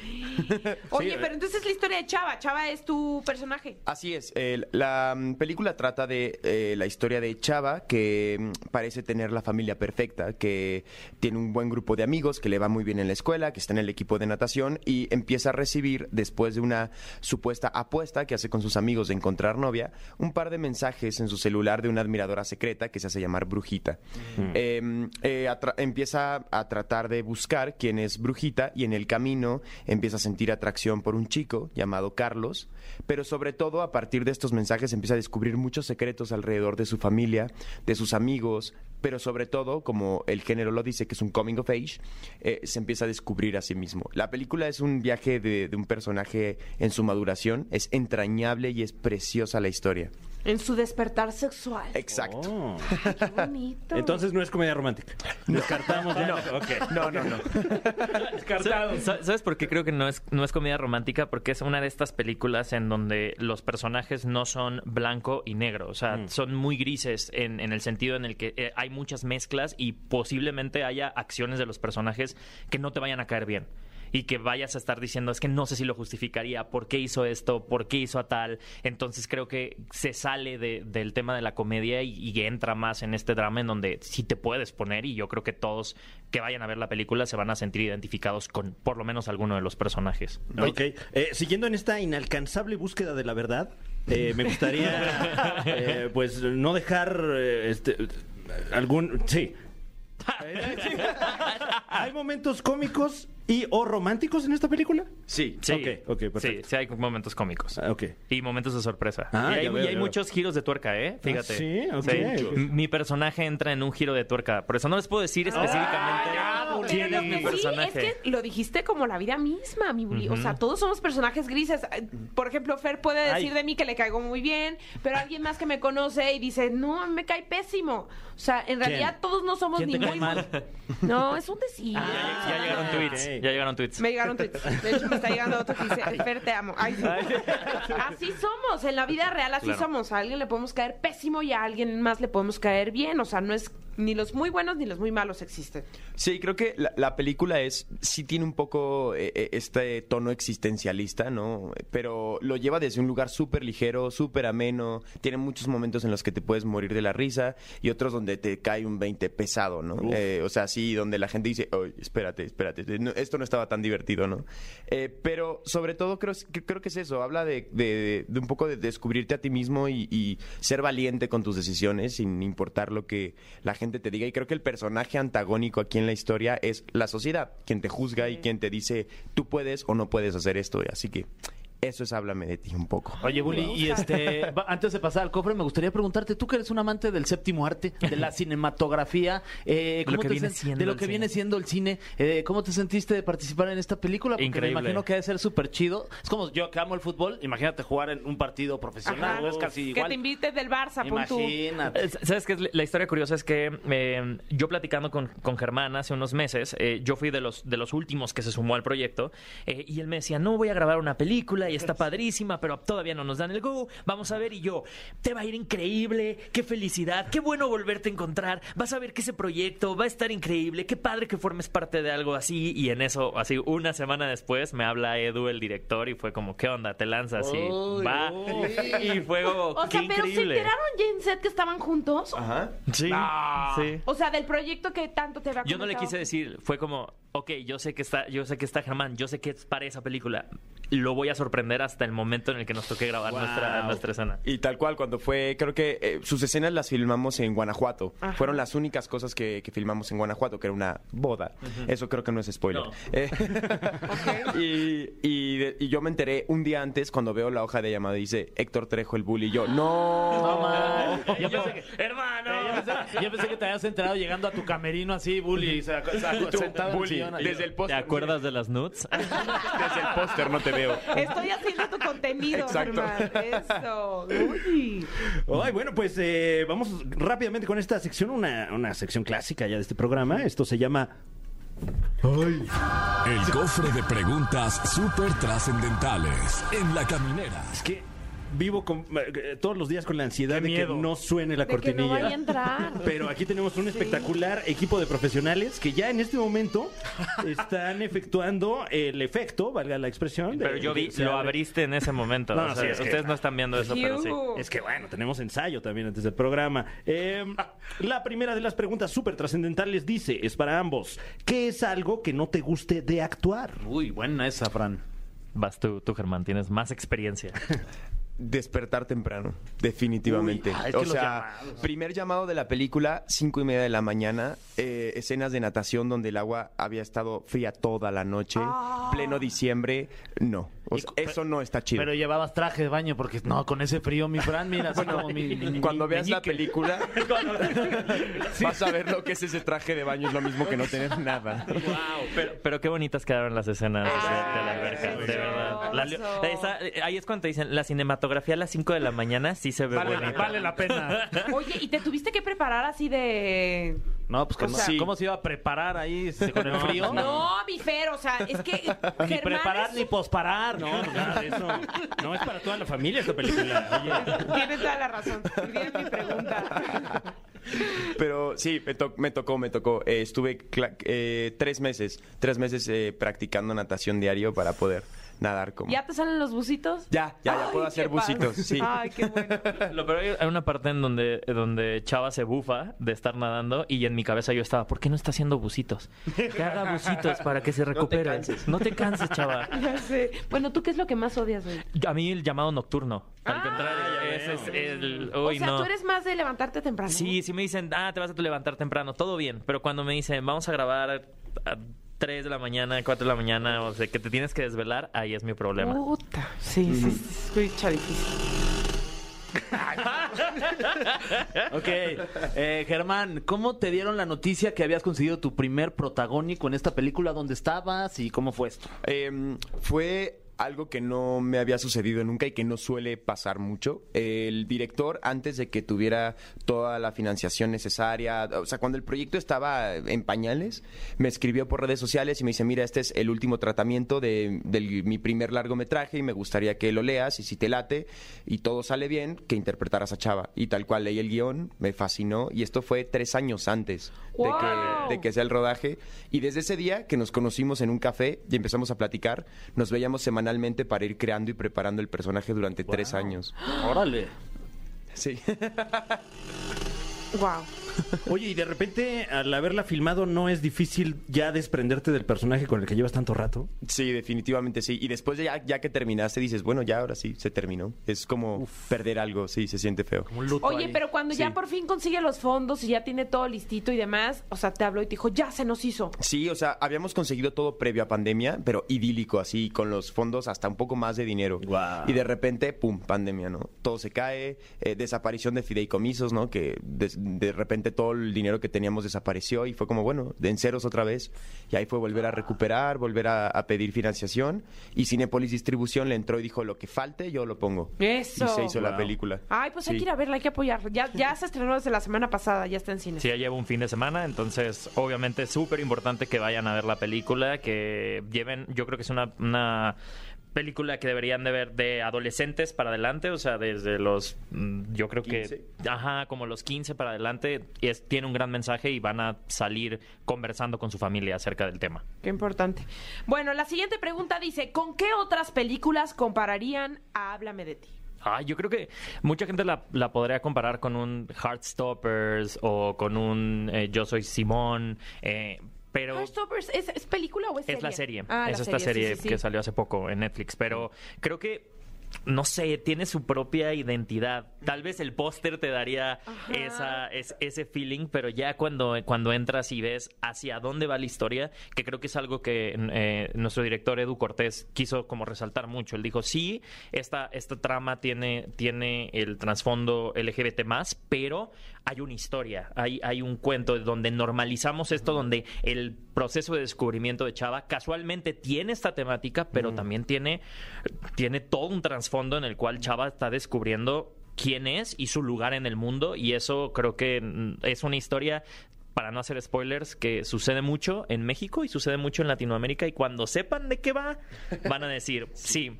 Oye, pero entonces es la historia de Chava. Chava es tu personaje. Así es, la mm, película trata de eh, la historia de Chava, que mm, parece tener la familia perfecta, que tiene un buen grupo de amigos, que le va muy bien en la escuela, que está en el equipo de natación y empieza a recibir, después de una supuesta apuesta que hace con sus amigos de encontrar novia, un par de mensajes en su celular de una admiradora secreta que se hace llamar Brujita. Eh, eh, atra- empieza a tratar de buscar quién es Brujita y en el camino empieza a sentir atracción por un chico llamado Carlos, pero sobre todo a partir de estos mensajes empieza a descubrir muchos secretos alrededor de su familia, de sus amigos, pero sobre todo, como el género lo dice, que es un coming of age, eh, se empieza a descubrir a sí mismo. La película es un viaje de, de un personaje en su maduración, es entrañable y es preciosa la historia. En su despertar sexual. Exacto. Oh. Ay, qué bonito. Entonces no es comedia romántica. Descartamos ya. Ok. No, no, no. Descartado. Sa- ¿Sabes por qué creo que no es, no es comedia romántica? Porque es una de estas películas en donde los personajes no son blanco y negro. O sea, son muy grises en, en el sentido en el que eh, hay muchas mezclas y posiblemente haya acciones de los personajes que no te vayan a caer bien. Y que vayas a estar diciendo, es que no sé si lo justificaría, ¿por qué hizo esto? ¿Por qué hizo a tal? Entonces creo que se sale de- del tema de la comedia y, y entra más en este drama en donde sí te puedes poner y yo creo que todos que vayan a ver la película se van a sentir identificados con por lo menos alguno de los personajes. Ok. Eh, siguiendo en esta inalcanzable búsqueda de la verdad, eh, me gustaría, (laughs) eh, pues, no dejar eh, este, algún. Sí. ¿Hay momentos cómicos y o románticos en esta película? Sí. Sí, Ok, ok, perfecto. Sí, sí hay momentos cómicos. Ah, ok. Y momentos de sorpresa. Ah, y hay, ya veo, y hay ya muchos giros de tuerca, ¿eh? Fíjate. sí? Ok. M- Mi personaje entra en un giro de tuerca. Por eso no les puedo decir específicamente. Pero ¿Quién lo es mi sí personaje? es que lo dijiste como la vida misma, mi Bully. O sea, todos somos personajes grises. Por ejemplo, Fer puede decir Ay. de mí que le caigo muy bien, pero alguien más que me conoce y dice, no, me cae pésimo. O sea, en realidad todos no somos ¿Quién ni muy mal? No, es un decir. Ya, ya llegaron tweets. ok. Ya llegaron tweets. Me llegaron tweets. De hecho, me está llegando otro que dice, Fer, te amo. Ay, sí. Así somos, en la vida real así Claro. somos. A alguien le podemos caer pésimo y a alguien más le podemos caer bien. O sea, no es ni los muy buenos ni los muy malos existen. Sí, creo que la, la película es sí tiene un poco eh, eh, este tono existencialista, ¿no? Pero lo lleva desde un lugar súper ligero, súper ameno. Tiene muchos momentos en los que te puedes morir de la risa y otros donde te cae un 20 pesado, ¿no? Eh, o sea, sí, donde la gente dice, oye, espérate, espérate, esto no estaba tan divertido, ¿no? Eh, pero sobre todo creo, que- creo que es eso, habla de, de- de un poco de descubrirte a ti mismo y, y ser valiente con tus decisiones sin importar lo que la gente te diga. Y creo que el personaje antagónico aquí en la historia es la sociedad, quien te juzga y quien te dice tú puedes o no puedes hacer esto. Así que eso es háblame de ti un poco. Oye, Bully, y este, va- antes de pasar al cofre, me gustaría preguntarte, tú que eres un amante del séptimo arte, de la cinematografía, eh, De lo ¿cómo que te viene sen- siendo de lo el que cine. viene siendo el cine, eh, ¿cómo te sentiste de participar en esta película? Porque Increíble. me imagino que ha de ser súper chido. Es como yo que amo el fútbol, imagínate jugar en un partido profesional, Ajá. es casi Que igual. te invites del Barça, pon tú. Imagínate. Eh, ¿Sabes qué? es La historia curiosa es que eh, yo platicando con, con Germán hace unos meses, eh, yo fui de los, de los últimos que se sumó al proyecto, eh, y él me decía, no, voy a grabar una película y está padrísima, pero todavía no nos dan el go, vamos a ver, y yo, te va a ir increíble, qué felicidad, qué bueno volverte a encontrar, vas a ver que ese proyecto va a estar increíble, qué padre que formes parte de algo así, y en eso, así, una semana después me habla Edu, el director, y fue como, ¿qué onda? ¿Te lanzas? Y va, uy. (laughs) y fue como, O qué sea, pero ¿se enteraron ya en set que estaban juntos? Ajá. Sí, sí. O sea, del proyecto que tanto te había Yo no le quise decir, fue como, ok, yo sé que está, yo sé que está Germán, yo sé que es para esa película. Lo voy a sorprender hasta el momento en el que nos toque grabar nuestra, nuestra escena. Y tal cual, cuando fue, creo que eh, sus escenas las filmamos en Guanajuato. Ajá. Fueron las únicas cosas que, que filmamos en Guanajuato, que era una boda. Eso creo que no es spoiler. No. (laughs) Eh, (laughs) y, y de- y yo me enteré un día antes cuando veo la hoja de llamada y dice Héctor Trejo el bully. Y yo, no. No, man. Yo pensé que, ¡Hermano! Eh, yo, pensé, yo pensé que te habías enterado llegando a tu camerino así, Bully, y se, se- sentado el bully, desde el ¿Te póster. acuerdas de las nudes? (laughs) Desde el póster no te veo. Estoy haciendo tu contenido, Exacto. Eso. Uy. Ay, bueno, pues eh, vamos rápidamente con esta sección, una, una sección clásica ya de este programa. Esto se llama El cofre de preguntas súper trascendentales en la caminera. Es que vivo con- eh, todos los días con la ansiedad Qué de miedo. que no suene la De que no cortinilla. vaya a entrar. (laughs) Pero aquí tenemos un espectacular equipo de profesionales que ya en este momento están efectuando el efecto, valga la expresión. de- Pero yo vi, se lo abre- abriste en ese momento. (laughs) No, o sea, sí, es que- ustedes no están viendo eso, pero sí. Iu. Es que bueno, tenemos ensayo también antes del programa. Eh, la primera de las preguntas súper trascendentales dice, es para ambos, ¿qué es algo que no te guste de actuar? Uy, buena esa, Fran. Vas tú, tú, Germán, tienes más experiencia. (laughs) Despertar temprano, definitivamente. Uy, ay, es que o sea, primer llamado de la película, cinco y media de la mañana, eh, escenas de natación donde el agua había estado fría toda la noche, pleno diciembre, no. O Y sea, co- eso no está chido. Pero llevabas traje de baño porque no, con ese frío, mi Fran, mira, así como mi, mi- Cuando mi veas la meñique. película, (laughs) (laughs) vas a ver lo que es ese traje de baño, es lo mismo que no tener nada. (laughs) Pero, pero qué bonitas quedaron las escenas de, de la alberca, de verdad. La- esa- ahí es cuando te dicen, la cinematografía a las 5 de la mañana sí se ve Vale, bonita. vale la pena. Oye, ¿y te tuviste que preparar así de...? No, pues O ¿cómo, sea- ¿cómo se iba a preparar ahí este, con el frío? No, mi Fer, o sea, es que (laughs) Ni Germán preparar es ni posparar, No, ¿no? no, nada de eso. No, es para toda la familia esta película. Oye, Tienes toda la razón. Bien mi pregunta. (laughs) Pero sí, me, to- me tocó, me tocó. Eh, estuve cla- eh, tres meses, tres meses eh, practicando natación diario para poder nadar como... ¿Ya te salen los bucitos? Ya, ya, ya Ay, puedo hacer bucitos, sí. Ay, qué bueno. (laughs) Lo peor, hay- hay una parte en donde, donde Chava se bufa de estar nadando y en mi cabeza yo estaba, ¿por qué no está haciendo bucitos? Que haga bucitos para que se (laughs) recupere. canses. No te canses, Chava. (laughs) Ya sé. Bueno, ¿tú qué es lo que más odias, güey? A mí el llamado nocturno. Al Ah, contrario, ese es el... o sea, no. tú eres más de levantarte temprano. Sí, sí me dicen, ah, te vas a tu levantar temprano, todo bien. Pero cuando me dicen, vamos a grabar a 3 de la mañana, 4 de la mañana, o sea, que te tienes que desvelar, ahí es mi problema. Puta. Sí, sí, sí, escucha difícil. (laughs) Ok, eh, Germán, ¿cómo te dieron la noticia que habías conseguido tu primer protagónico en esta película? ¿Dónde estabas y cómo fue esto? Em, fue algo que no me había sucedido nunca y que no suele pasar mucho. El director, antes de que tuviera toda la financiación necesaria, o sea, cuando el proyecto estaba en pañales, me escribió por redes sociales y me dice, mira, este es el último tratamiento de, del- mi primer largometraje y me gustaría que lo leas y si te late y todo sale bien, que interpretaras a Chava. Y tal cual leí el guion, me fascinó y esto fue tres años antes de ¡Wow! que, de que sea el rodaje. Y desde ese día que nos conocimos en un café y empezamos a platicar, nos veíamos semanalmente para ir creando y preparando el personaje durante tres años. Órale. Sí. (laughs) Wow. Oye, y de repente, al haberla filmado, ¿no es difícil ya desprenderte del personaje con el que llevas tanto rato? Sí, definitivamente sí. Y después de ya, ya que terminaste dices, bueno, ya ahora sí, se terminó. Es como perder algo, sí, se siente feo. Un luto Oye, ahí. pero cuando ya por fin consigue los fondos y ya tiene todo listito y demás, o sea, te habló y te dijo, ya se nos hizo. Sí, o sea, habíamos conseguido todo previo a pandemia, pero idílico, así, con los fondos hasta un poco más de dinero. Y de repente, pum, pandemia, ¿no? Todo se cae, eh, desaparición de fideicomisos, ¿no? Que de, de repente todo el dinero que teníamos desapareció y fue como, bueno, de en ceros otra vez. Y ahí fue volver a recuperar, volver a, a pedir financiación. Y Cinepolis Distribución le entró y dijo, lo que falte, yo lo pongo. Eso. Y se hizo la película. Ay, pues hay Sí. que ir a verla, hay que apoyar. Ya, ya se estrenó desde la semana pasada, ya está en cine. Sí, ya lleva un fin de semana, entonces obviamente es súper importante que vayan a ver la película, que lleven, yo creo que es una, una película que deberían de ver de adolescentes para adelante, o sea, desde los, mm, yo creo que, 15. ajá, como los 15 para adelante, y es, tiene un gran mensaje y van a salir conversando con su familia acerca del tema. Qué importante. Bueno, la siguiente pregunta dice, ¿con qué otras películas compararían a Háblame de ti? Ah, yo creo que mucha gente la, la podría comparar con un Heartstoppers o con un eh, Yo Soy Simón, eh, pero... Heartstoppers, ¿es, es película o es serie? Es la serie. Ah, es la esta serie sí, sí, sí. que salió hace poco en Netflix. Pero creo que, no sé, tiene su propia identidad. Tal vez el póster te daría Ajá. esa, es- ese feeling, pero ya cuando, cuando entras y ves hacia dónde va la historia, que creo que es algo que eh, nuestro director Edu Cortés quiso como resaltar mucho. Él dijo, sí, esta, esta trama tiene, tiene el trasfondo LGBT pero hay una historia, hay, hay un cuento donde normalizamos esto, donde el proceso de descubrimiento de Chava casualmente tiene esta temática, pero también tiene, tiene todo un trasfondo en el cual Chava está descubriendo quién es y su lugar en el mundo y eso creo que mm, es una historia para no hacer spoilers, que sucede mucho en México y sucede mucho en Latinoamérica y cuando sepan de qué va, van a decir, (laughs) sí,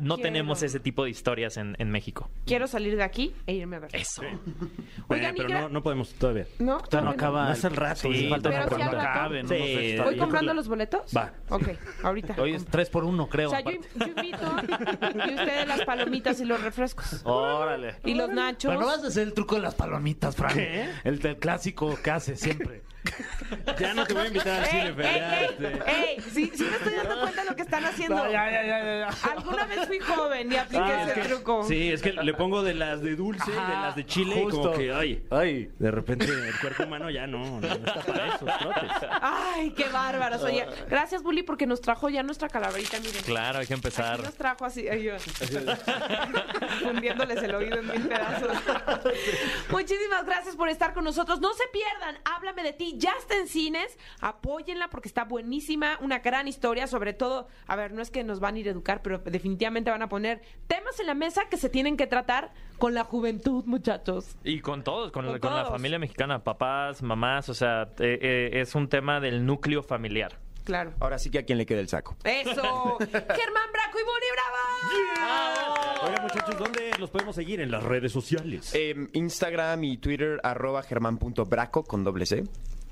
no quiero. tenemos ese tipo de historias en, en México. Quiero salir de aquí e irme a ver. Eso. Oigan, Eh, pero no, no podemos todavía. ¿No, Todavía no acaba. Más al rato, Sí, sí. falta Pero una. Caben, no Sí. si ¿Voy comprando los boletos? Va. Ok, ahorita. Hoy es 3 por 1 creo. O sea, yo, yo invito y ustedes las palomitas y los refrescos. Órale. Y los nachos. Pero no vas a hacer el truco de las palomitas, Fran. ¿Qué? El del clásico que hace siempre. (laughs) Ya no te voy a invitar al ¡Ey, cine, Fer, ey, este. ey! Sí, sí me estoy dando cuenta de lo que están haciendo. No, ya, ya, ya, ya. Alguna vez fui joven y apliqué Ah, ese es que- truco. Sí, es que le pongo de las de dulce y de Ajá, las de chile y como justo. que, ay, Ay. de repente el cuerpo humano ya no, no está para esos trotes. Ay, qué bárbaros. Oye, gracias, Bully, porque nos trajo ya nuestra calaverita, miren. Claro, hay que empezar. Aquí nos trajo así, ay, yo, (laughs) fundiéndoles el oído en mil pedazos. Muchísimas gracias por estar con nosotros. No se pierdan, háblame de ti, ya está en cines, apóyenla porque está buenísima, una gran historia, sobre todo, a ver, no es que nos van a ir a educar, pero definitivamente van a poner temas en la mesa que se tienen que tratar con la juventud, muchachos. Y con todos, con, Con la- con la todos. familia mexicana, papás, mamás, o sea, eh, eh, es un tema del núcleo familiar. Claro. Ahora sí que a quien le quede el saco. Eso. (laughs) Germán Braco y Bully Bravo. Oigan, muchachos, ¿dónde los podemos seguir? En las redes sociales. Em, Instagram y Twitter, arroba germán.braco con doble C.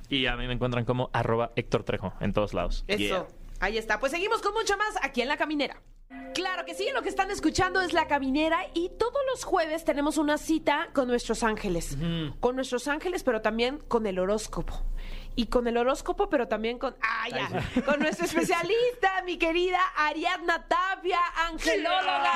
Y a mí me encuentran como arroba Héctor Trejo en todos lados. Eso. Yeah. Ahí está. Pues seguimos con mucho más aquí en La Caminera. Claro que sí, lo que están escuchando es La Caminera y todos los jueves tenemos una cita con nuestros ángeles. Con nuestros ángeles, pero también con el horóscopo. Y con el horóscopo, pero también con... ¡Ah, ya! Con nuestro especialista, mi querida Ariadna Tapia, angelóloga.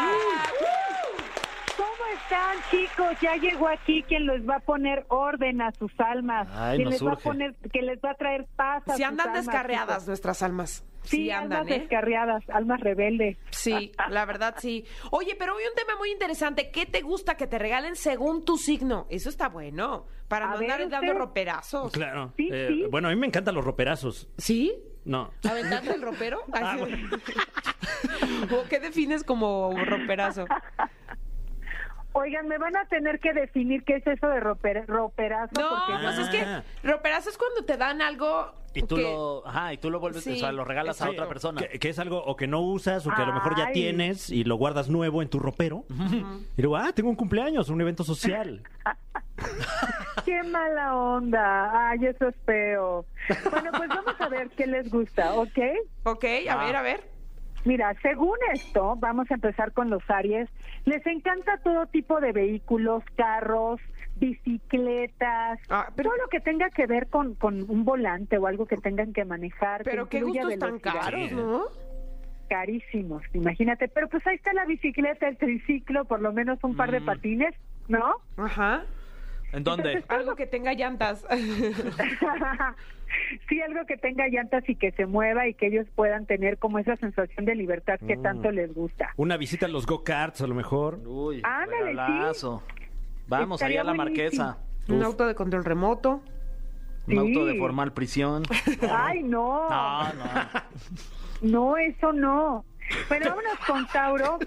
¿Cómo están, chicos? Ya llegó aquí quien les va a poner orden a sus almas. Ay, quien les va a poner, que les va a traer paz a Si sus andan almas, descarriadas chicos. nuestras almas. Sí, andan, almas ¿eh? descarriadas, almas rebeldes. Sí, la verdad sí. Oye, pero hoy un tema muy interesante. ¿Qué te gusta que te regalen según tu signo? Eso está bueno. Para A no ver, andar dando roperazos. Claro. Sí, Eh, sí. Bueno, a mí me encantan los roperazos. ¿Sí? No. ¿Aventando el ropero? (laughs) Ah, bueno. (laughs) ¿O qué defines como roperazo? (laughs) Oigan, me van a tener que definir qué es eso de roper, roperazo. No, porque pues es que Ah. roperazo es cuando te dan algo Y tú que- lo, ajá, y tú lo vuelves, Sí, o sea, lo regalas a otra persona. Que, que es algo o que no usas o que a lo mejor ya Ay. tienes y lo guardas nuevo en tu ropero. Y luego, ah, tengo un cumpleaños, un evento social. (laughs) Qué mala onda. Ay, eso es feo. Bueno, pues vamos a ver qué les gusta, ¿ok? Ok, a ver, a ver. Mira, según esto, vamos a empezar con los Aries. Les encanta todo tipo de vehículos, carros, bicicletas, Ah, pero- todo lo que tenga que ver con, con un volante o algo que tengan que manejar. que Pero qué incluya gustos tan caros, ¿no? Carísimos, imagínate. Pero pues ahí está la bicicleta, el triciclo, por lo menos un par de Mm. patines, ¿no? Ajá. ¿En dónde? Entonces, (laughs) Algo que tenga llantas. (laughs) sí, algo que tenga llantas y que se mueva y que ellos puedan tener como esa sensación de libertad que Mm. tanto les gusta. Una visita a los go-karts, a lo mejor. Uy, Ándale, sí. Vamos allá a la buenísimo. marquesa. Un Uf, auto de control remoto. un auto de Sí. formal prisión. (laughs) Ay, no. No, no. No, eso no. Bueno, vámonos con Tauro.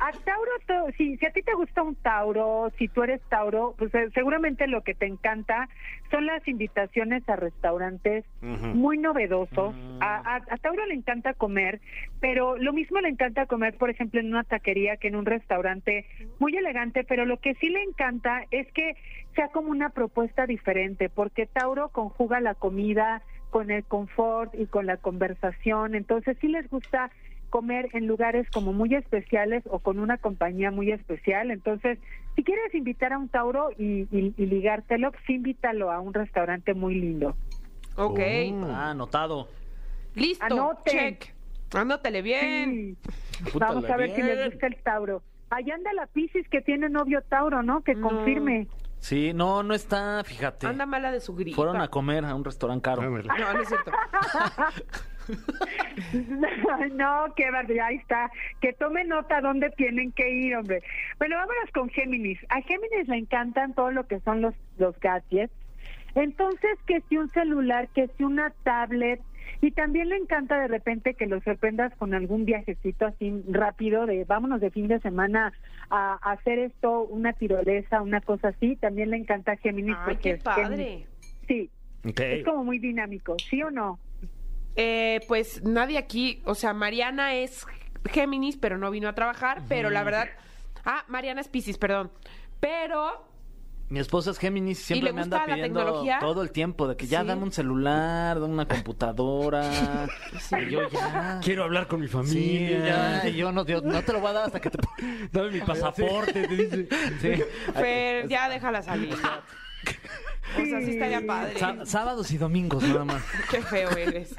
A Tauro, si, si a ti te gusta un Tauro, si tú eres Tauro, pues eh, seguramente lo que te encanta son las invitaciones a restaurantes muy novedosos. A, a- a Tauro le encanta comer, pero lo mismo le encanta comer, por ejemplo, en una taquería que en un restaurante muy elegante, pero lo que sí le encanta es que sea como una propuesta diferente, porque Tauro conjuga la comida con el confort y con la conversación, entonces sí les gusta comer en lugares como muy especiales o con una compañía muy especial. Entonces, si quieres invitar a un Tauro y, y, y ligártelo, pues invítalo a un restaurante muy lindo. Ok. Ah, anotado. Listo. Anoten. Check. Anótele bien. Sí. Vamos a ver si les gusta el Tauro. Allá anda la Piscis que tiene novio Tauro, ¿no? Que No. confirme. Sí, no, no está, fíjate. Anda mala de su gripa. Fueron a comer a un restaurante caro. No, no es cierto. (laughs) no, qué barbaridad, ahí está. Que tome nota dónde tienen que ir, hombre. Bueno, vámonos con Géminis. A Géminis le encantan todo lo que son los, los gadgets. Entonces, que si un celular, que si una tablet, y también le encanta de repente que lo sorprendas con algún viajecito así rápido de vámonos de fin de semana a, a hacer esto, una tirolesa, una cosa así. También le encanta a Géminis. Ay, porque qué es padre. Géminis. Sí, es como muy dinámico, ¿sí o no? Eh, pues nadie aquí, o sea, Mariana es Géminis, pero no vino a trabajar, pero la verdad... Ah, Mariana es Piscis, perdón. Pero Mi esposa es Géminis y siempre le me anda pidiendo tecnología? todo el tiempo de que ya Sí. dame un celular, dame una computadora. (laughs) Y yo ya. Quiero hablar con mi Sí, familia. ya, y yo no, yo no te lo voy a dar hasta que te (laughs) Dame mi pasaporte, te dice. Sí. Fer, ya déjala salir. (laughs) O sea, sí estaría padre. Sá- sábados y domingos nada más. Qué feo eres.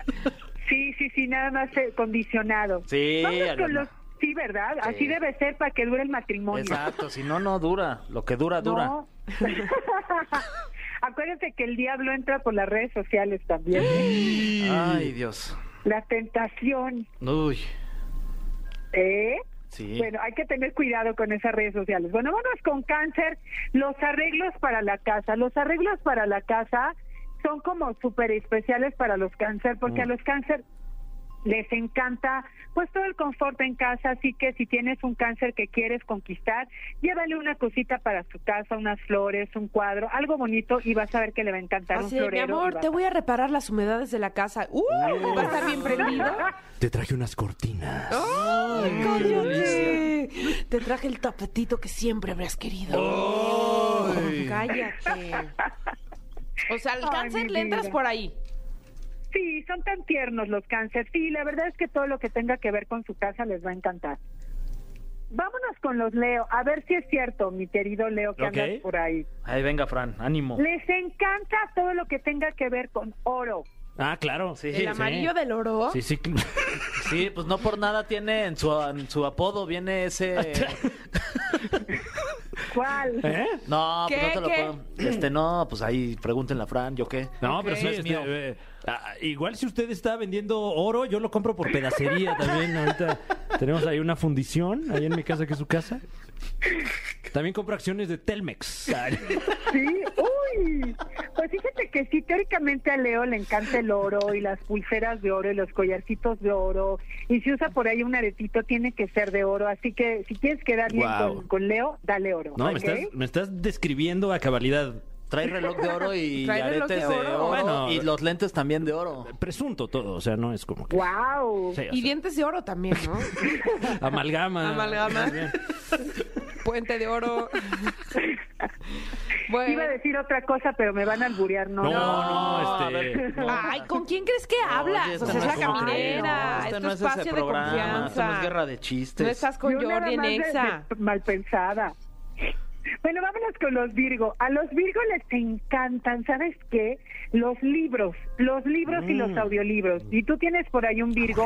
Sí, sí, sí, nada más eh, condicionado. Sí. Sí, ¿verdad? Así Sí. debe ser para que dure el matrimonio. Exacto, si no, no dura. Lo que dura, dura. No. (laughs) Acuérdate que el diablo entra por las redes sociales también. Ay, Dios. La tentación, Uy, ¿eh? sí. Bueno, hay que tener cuidado con esas redes sociales. Bueno, vámonos con cáncer. Los arreglos para la casa. Los arreglos para la casa son como súper especiales para los cáncer, porque a los cáncer les encanta pues todo el confort en casa, así que si tienes un cáncer que quieres conquistar, llévale una cosita para su casa, unas flores, un cuadro, algo bonito y vas a ver que le va a encantar Así un mi florero. y amor, te a- voy a reparar las humedades de la casa. ¡Uh! Va a estar bien prendido. (laughs) Te traje unas cortinas. ¡Ay, cállate! Te traje el tapetito que siempre habrías querido. Cállate. O sea, al Ay, cáncer mi le entras por ahí. Sí, son tan tiernos los cáncer. Sí, la verdad es que todo lo que tenga que ver con su casa les va a encantar. Vámonos con los Leo, a ver si es cierto, mi querido Leo, que Ok. andas por ahí. Ahí venga, Fran, ánimo. Les encanta todo lo que tenga que ver con oro. Ah, claro. Sí, El amarillo del oro. Sí, sí. (laughs) Sí, pues no por nada tiene en su, en su apodo viene ese (laughs) (laughs) ¿Cuál? ¿Eh? No, pues ¿Qué, no te lo puedo. Este, no, pues ahí pregúntenle a Fran, ¿yo qué? No, Ok. pero sí, No es este, mío. eh, ah, igual si usted está vendiendo oro, yo lo compro por pedacería también. Ahorita tenemos ahí una fundición, ahí en mi casa, que es su casa. También compro acciones de Telmex. (laughs) Sí, uy. Pues fíjate que sí, teóricamente a Leo le encanta el oro y las pulseras de oro y los collarcitos de oro. Y si usa por ahí un aretito, tiene que ser de oro. Así que si quieres quedar bien con, con Leo, dale oro. No, me ¿ok? estás, me estás describiendo a cabalidad. Trae reloj de oro y Trae reloj aretes de de oro. oro. Bueno. y los lentes también de oro. Presunto todo, o sea, no es como que... Wow. Sí, o Y sea, dientes de oro también, ¿no? (laughs) amalgama. Amalgama. (laughs) Puente de oro. (laughs) Bueno. Iba a decir otra cosa, pero me van a alburear, ¿no? No, no, a este... no. Ay, ¿con quién crees que hablas? Oye, o este sea, es no la es como- caminera, es tu no es ese espacio de programa, confianza. esto no es guerra de chistes. No estás con Yo Jordi en de- Exa. de- mal pensada. Bueno, vámonos con los Virgo. A los Virgo les encantan, ¿sabes qué? Los libros, los libros y Mm. los audiolibros. Y tú tienes por ahí un Virgo,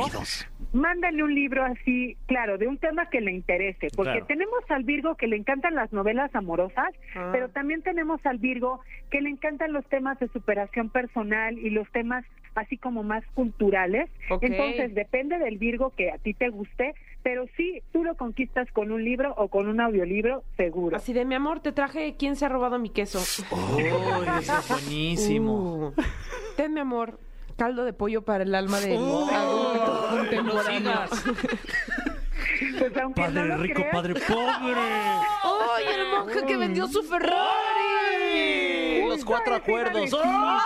mándale un libro así, claro, de un tema que le interese, porque Claro. tenemos al Virgo que le encantan las novelas amorosas, Ah. pero también tenemos al Virgo que le encantan los temas de superación personal y los temas así como más culturales. Entonces, depende del Virgo que a ti te guste, pero sí, tú lo conquistas con un libro o con un audiolibro, seguro. Así de mi amor, te traje quién se ha robado mi queso. Uy, ese es buenísimo. Uh. Ten, mi amor, caldo de pollo para el alma del adulto contemporáneo. Pues no Padre rico, creas, padre pobre. ¡Ay, el monje que vendió su Ferrari! Los cuatro eso acuerdos. ¡Ah!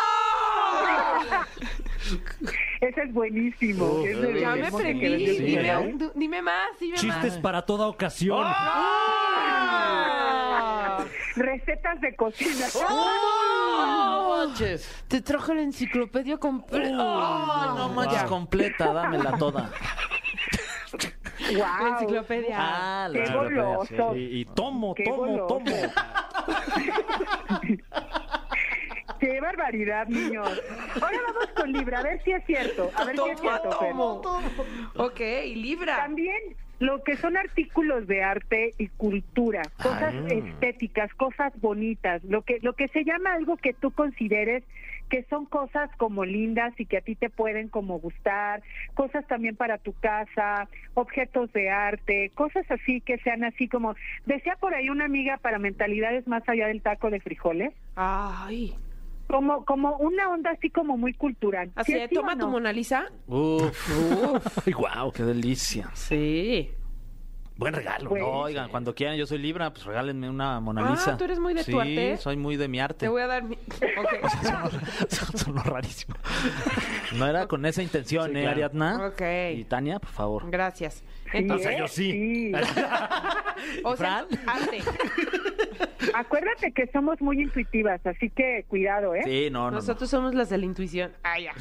Ese es buenísimo. ese de- Ya me prendí. dime, du- dime más, dime Chistes más. para toda ocasión. Ah. Recetas de cocina. ¡No manches! Te traje la enciclopedia completa. ¡Ah, no manches! Completa, dámela toda. La enciclopedia. Ah, la ¡Qué enciclopedia, sí. Y, y tomo, Qué tomo, goloso. tomo. (laughs) ¡Qué barbaridad, niños! Ahora vamos con Libra, a ver si es cierto. A ver si es cierto, Fer. Tomo. Ok, Libra. También lo que son artículos de arte y cultura, cosas Ah. estéticas, cosas bonitas, lo que lo que se llama algo que tú consideres que son cosas como lindas y que a ti te pueden como gustar, cosas también para tu casa, objetos de arte, cosas así que sean así como decía por ahí una amiga para mentalidades más allá del taco de frijoles, Ay. Como como una onda así como muy cultural. Así ¿Sí toma tu? Mona Lisa. Uf, (laughs) Ay, guau. qué delicia. Sí. Buen regalo. Pues, ¿no? No, oigan, cuando quieran, yo soy Libra, pues regálenme una Mona Ah, Lisa. ¿tú eres muy de sí, tu arte? soy muy de mi arte. Te voy a dar mi... (laughs) Ok. Sonó (laughs) rarísimo. No era con esa intención, Sí, ¿eh, claro. Ariadna? Ok. Y Tania, por favor. Gracias. Sí, Entonces, ¿eh? yo sí. Sí. (laughs) o sea, Fran. arte. Acuérdate que somos muy intuitivas, así que cuidado, ¿eh? Sí, no, no. no. Nosotros somos las de la intuición. Ah, ya.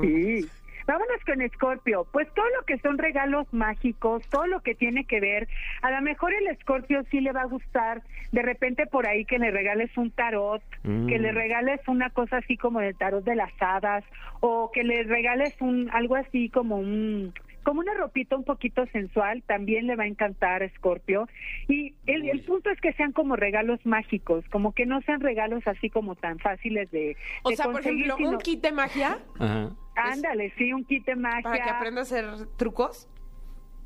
Sí. Vámonos con Escorpio. Pues todo lo que son regalos mágicos, todo lo que tiene que ver, a lo mejor el Escorpio sí le va a gustar de repente por ahí que le regales un tarot, Mm. que le regales una cosa así como el tarot de las hadas o que le regales un algo así como un como una ropita un poquito sensual, también le va a encantar a Escorpio. Y el, el punto es que sean como regalos mágicos, como que no sean regalos así como tan fáciles de, O de sea, por conseguir, ejemplo, sino- un kit de magia Ajá. Ándale, sí, un kit de magia. para que aprenda a hacer trucos.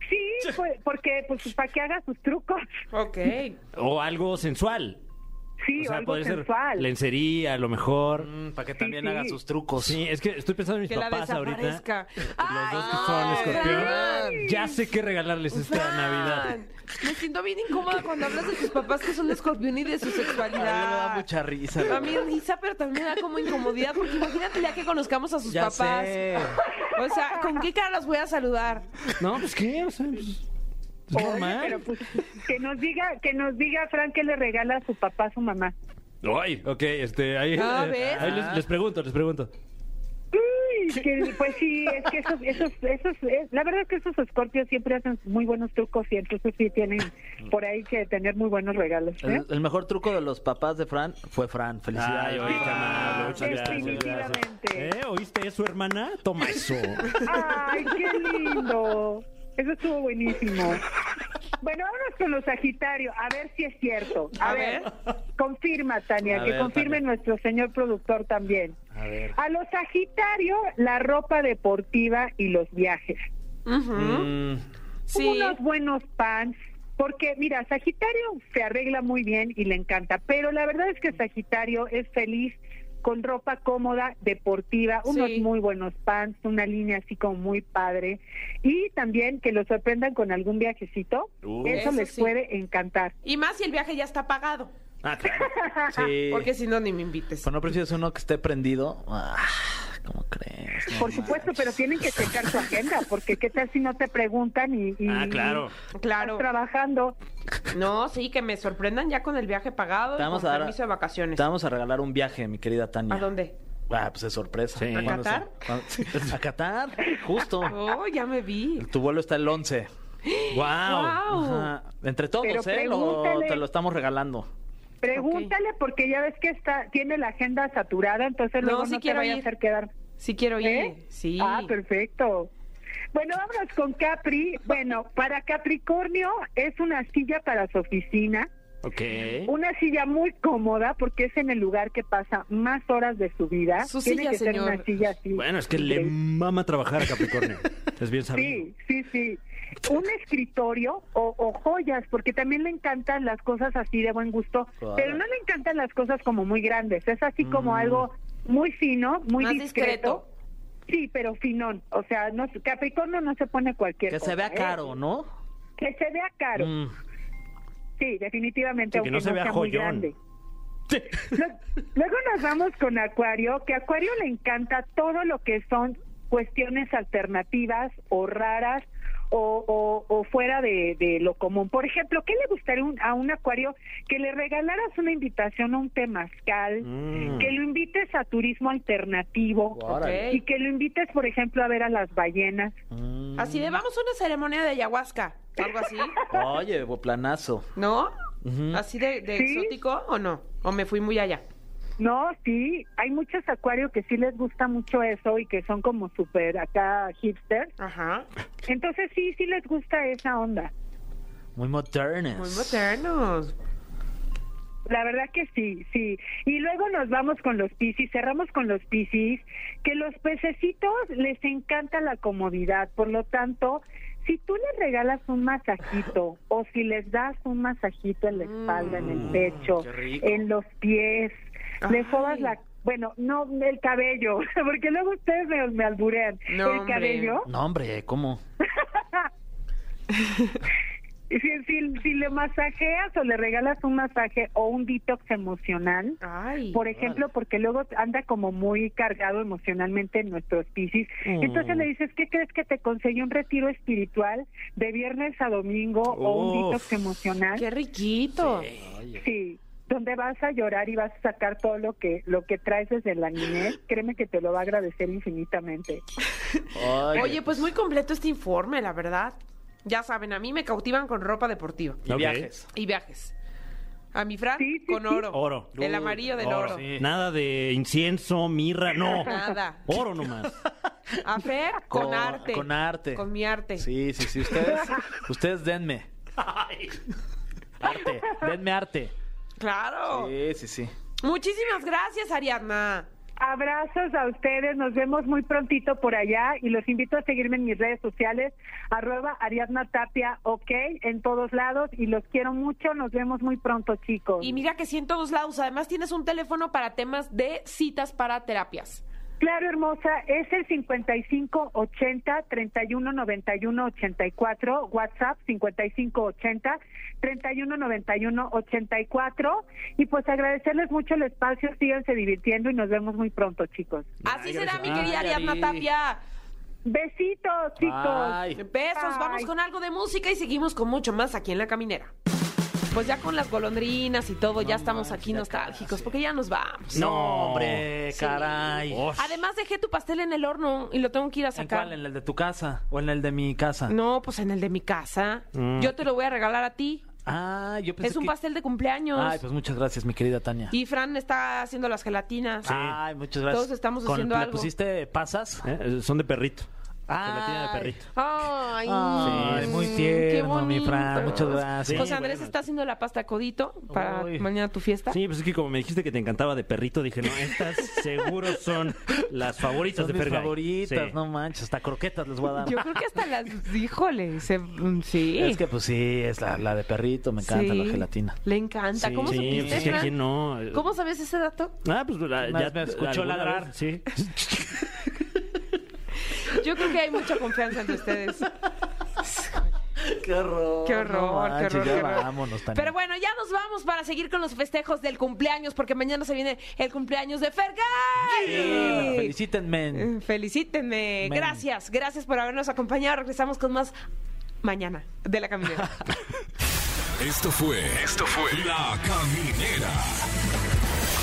Sí, pues, porque pues para que haga sus trucos. Ok. O algo sensual. Sí, o sea, algo sensual. ser lencería, a lo mejor. Mm, para que también sí. haga sus trucos. Sí, es que estoy pensando en mis Que la papás ahorita. Los dos que son escorpión. Ya sé qué regalarles esta Fran, Navidad. Me siento bien incómoda cuando hablas de tus papás que son escorpión y de su A mí me da sexualidad. mucha risa. A mí risa, pero también me da como incomodidad, porque imagínate ya que conozcamos a sus Ya papás. sé. O sea, ¿con qué cara los voy a saludar? No, pues qué, o sea, pues, Oye, normal. pero pues que nos diga, que nos diga Frank que le regala a su papá a su mamá. Ay, ok, este, ahí, Ah, eh, ¿ves? ahí les, les pregunto, les pregunto. Uy, que, pues sí, es que esos, esos, esos, es- la verdad es que esos escorpios siempre hacen muy buenos trucos y entonces sí tienen por ahí que tener muy buenos regalos. ¿eh? El, el mejor truco de los papás de Fran fue Fran. Felicidades. Ay, oye, qué amable, muchas gracias. Definitivamente. ¿Eh? ¿Oíste eso, hermana? Toma eso. Ay, qué lindo. Eso estuvo buenísimo. (laughs) Bueno, vámonos con los Sagitario, a ver si es cierto. A, A ver, ver. confirma, Tania, A que ver, confirme Tania. nuestro señor productor también. A ver. A los Sagitario, la ropa deportiva y los viajes. Mm, Sí. Unos buenos pants. Porque, mira, Sagitario se arregla muy bien y le encanta, pero la verdad es que Sagitario es feliz con ropa cómoda, deportiva, unos Sí. muy buenos pants, una línea así como muy padre, y también que lo sorprendan con algún viajecito, Uh. eso, Eso les sí. puede encantar. Y más si el viaje ya está pagado. Ah, claro. (laughs) sí. Porque si no, ni me invites. Pues no prefieres uno que esté prendido. Ah, ¿Cómo crees? No Por supuesto, pero tienen que checar su agenda, porque qué tal si no te preguntan y, y- Ah, claro. Claro. estás trabajando. No, sí, que me sorprendan ya con el viaje pagado Te y vamos con a dar- permiso de vacaciones. Te vamos a regalar un viaje, mi querida Tania. ¿A dónde? Ah, pues es sorpresa. Sí. ¿A ¿Cuándo Qatar? se- A Qatar, justo. Oh, ya me vi. Tu vuelo está el 11. ¡Wow! (gasps) Entre todos, Pero ¿eh? Lo- te lo estamos regalando. Pregúntale, porque ya ves que está tiene la agenda saturada, entonces No, luego sí no te vaya a hacer quedar. Sí quiero ir. ¿Eh? Sí. Ah, perfecto. Bueno, vámonos con Capri. Bueno, para Capricornio es una silla para su oficina, Ok. una silla muy cómoda porque es en el lugar que pasa más horas de su vida. Su Tiene silla, que ser señor. una silla así. Bueno, es que le mama trabajar a Capricornio. (laughs) Es bien sabido. Sí, sí, sí. Un escritorio o, o joyas, porque también le encantan las cosas así de buen gusto, Claro. pero no le encantan las cosas como muy grandes. Es así como algo muy fino, muy Más discreto. discreto. Sí, pero finón. O sea, no, Capricornio no se pone cualquier Que cosa. se vea ¿eh? caro, ¿no? Que se vea caro. Mm. Sí, definitivamente, Sí, que no se vea sea muy grande. Luego nos vamos con Acuario, que a Acuario le encanta todo lo que son cuestiones alternativas o raras o, o- o fuera de, de lo común. Por ejemplo, ¿qué le gustaría un- a un Acuario que le regalaras una invitación a un temazcal, Mm. que lo invites a turismo alternativo y que lo invites, por ejemplo, a ver a las ballenas? Mm. Así de, vamos a una ceremonia de ayahuasca. Algo así. Oye, planazo. ¿No? ¿Así de, de Sí. exótico o no? ¿O me fui muy allá? No, sí, hay muchos acuarios que sí les gusta mucho eso y que son como súper acá hipster. Ajá. Entonces sí, sí les gusta esa onda. Muy modernas. Muy modernos. La verdad que sí, sí. Y luego nos vamos con los piscis, cerramos con los piscis, que los pececitos les encanta la comodidad, por lo tanto, si tú les regalas un masajito o si les das un masajito en la espalda, en el pecho, qué rico. en los pies, Ay. sobas la... Bueno, no el cabello, (laughs) porque luego ustedes me, me alburean. No, el hombre. cabello, No, hombre, ¿cómo? (laughs) si, si, si le masajeas o le regalas un masaje o un detox emocional, Ay. por ejemplo, porque luego anda como muy cargado emocionalmente en nuestros piscis. Mm. Entonces le dices, ¿qué crees que te conseguí un retiro espiritual de viernes a domingo o un detox emocional? Qué riquito. Sí, donde vas a llorar y vas a sacar todo lo que lo que traes desde la niñez. Créeme que te lo va a agradecer infinitamente. Oye, Oye, pues muy completo este informe, la verdad. Ya saben, a mí me cautivan con ropa deportiva y viajes. y viajes. A mi Fran, Sí, sí, con sí. oro. El amarillo del oro. oro. Sí. Nada de incienso, mirra, no. Nada. Oro nomás. (laughs) A Fer, con, Con- arte. con arte. Con mi arte. Sí, sí, sí. Ustedes, (laughs) ustedes denme. Arte. Denme arte. Claro. Sí, sí, sí. Muchísimas gracias, Ariadna. Abrazos a ustedes, nos vemos muy prontito por allá y los invito a seguirme en mis redes sociales, arroba Ariadna Tapia, ok, en todos lados y los quiero mucho, nos vemos muy pronto chicos. Y mira que sí en todos lados. Además tienes un teléfono para temas de citas para terapias. Claro, hermosa, es el 55 80 31 91 84, WhatsApp 55 80 31 91 84 y pues agradecerles mucho el espacio, síganse divirtiendo y nos vemos muy pronto, chicos. Así será, mi querida Ariadna Ari. Tapia. Besitos, chicos. Ay. Besos, vamos con algo de música y seguimos con mucho más aquí en La Caminera. Pues ya con las golondrinas y todo, ya estamos aquí manches, ya nostálgicos, casi. porque ya nos vamos. No, hombre, Sí. caray. Además dejé tu pastel en el horno y lo tengo que ir a ¿En sacar. cuál? ¿En el de tu casa o en el de mi casa? No, pues en el de mi casa. Mm. Yo te lo voy a regalar a ti. Ah, yo pensé Es un que- pastel de cumpleaños. Ay, pues muchas gracias, mi querida Tania. Y Fran está haciendo las gelatinas. Ay, muchas gracias. Todos estamos Con- haciendo ¿Le algo. pusiste pasas? Eh, Son de perrito. Ay. Gelatina de perrito. Ay. Ay, Sí, muy Qué tierno, mi. Fran. Muchas gracias. Sí, José Andrés bueno. está haciendo la pasta codito para Uy. mañana tu fiesta. Sí, pues es que como me dijiste que te encantaba de perrito, dije, no, estas (laughs) seguro son las favoritas Son de mis Fergay. favoritas, Sí. no manches, hasta croquetas les voy a dar. Yo creo que hasta las, híjole, se- mm, sí. Es que pues sí, es la, la de perrito, me encanta Sí. la gelatina. Le encanta. Sí, ¿Cómo sí, supiste, pues Fran? aquí no. ¿Cómo sabes ese dato? Ah, pues la- ya me escuchó ladrar. vez, sí. (laughs) Yo creo que hay mucha confianza entre ustedes. Qué horror. Qué horror, no qué horror, ya qué horror. vámonos. Pero bueno, ya nos vamos para seguir con los festejos del cumpleaños, porque mañana se viene el cumpleaños de Sí, Fergay. felicítenme. Eh, Felicítenme. Men. Gracias, gracias por habernos acompañado. Regresamos con más mañana de la caminera. (laughs) Esto fue. Esto fue. La Caminera.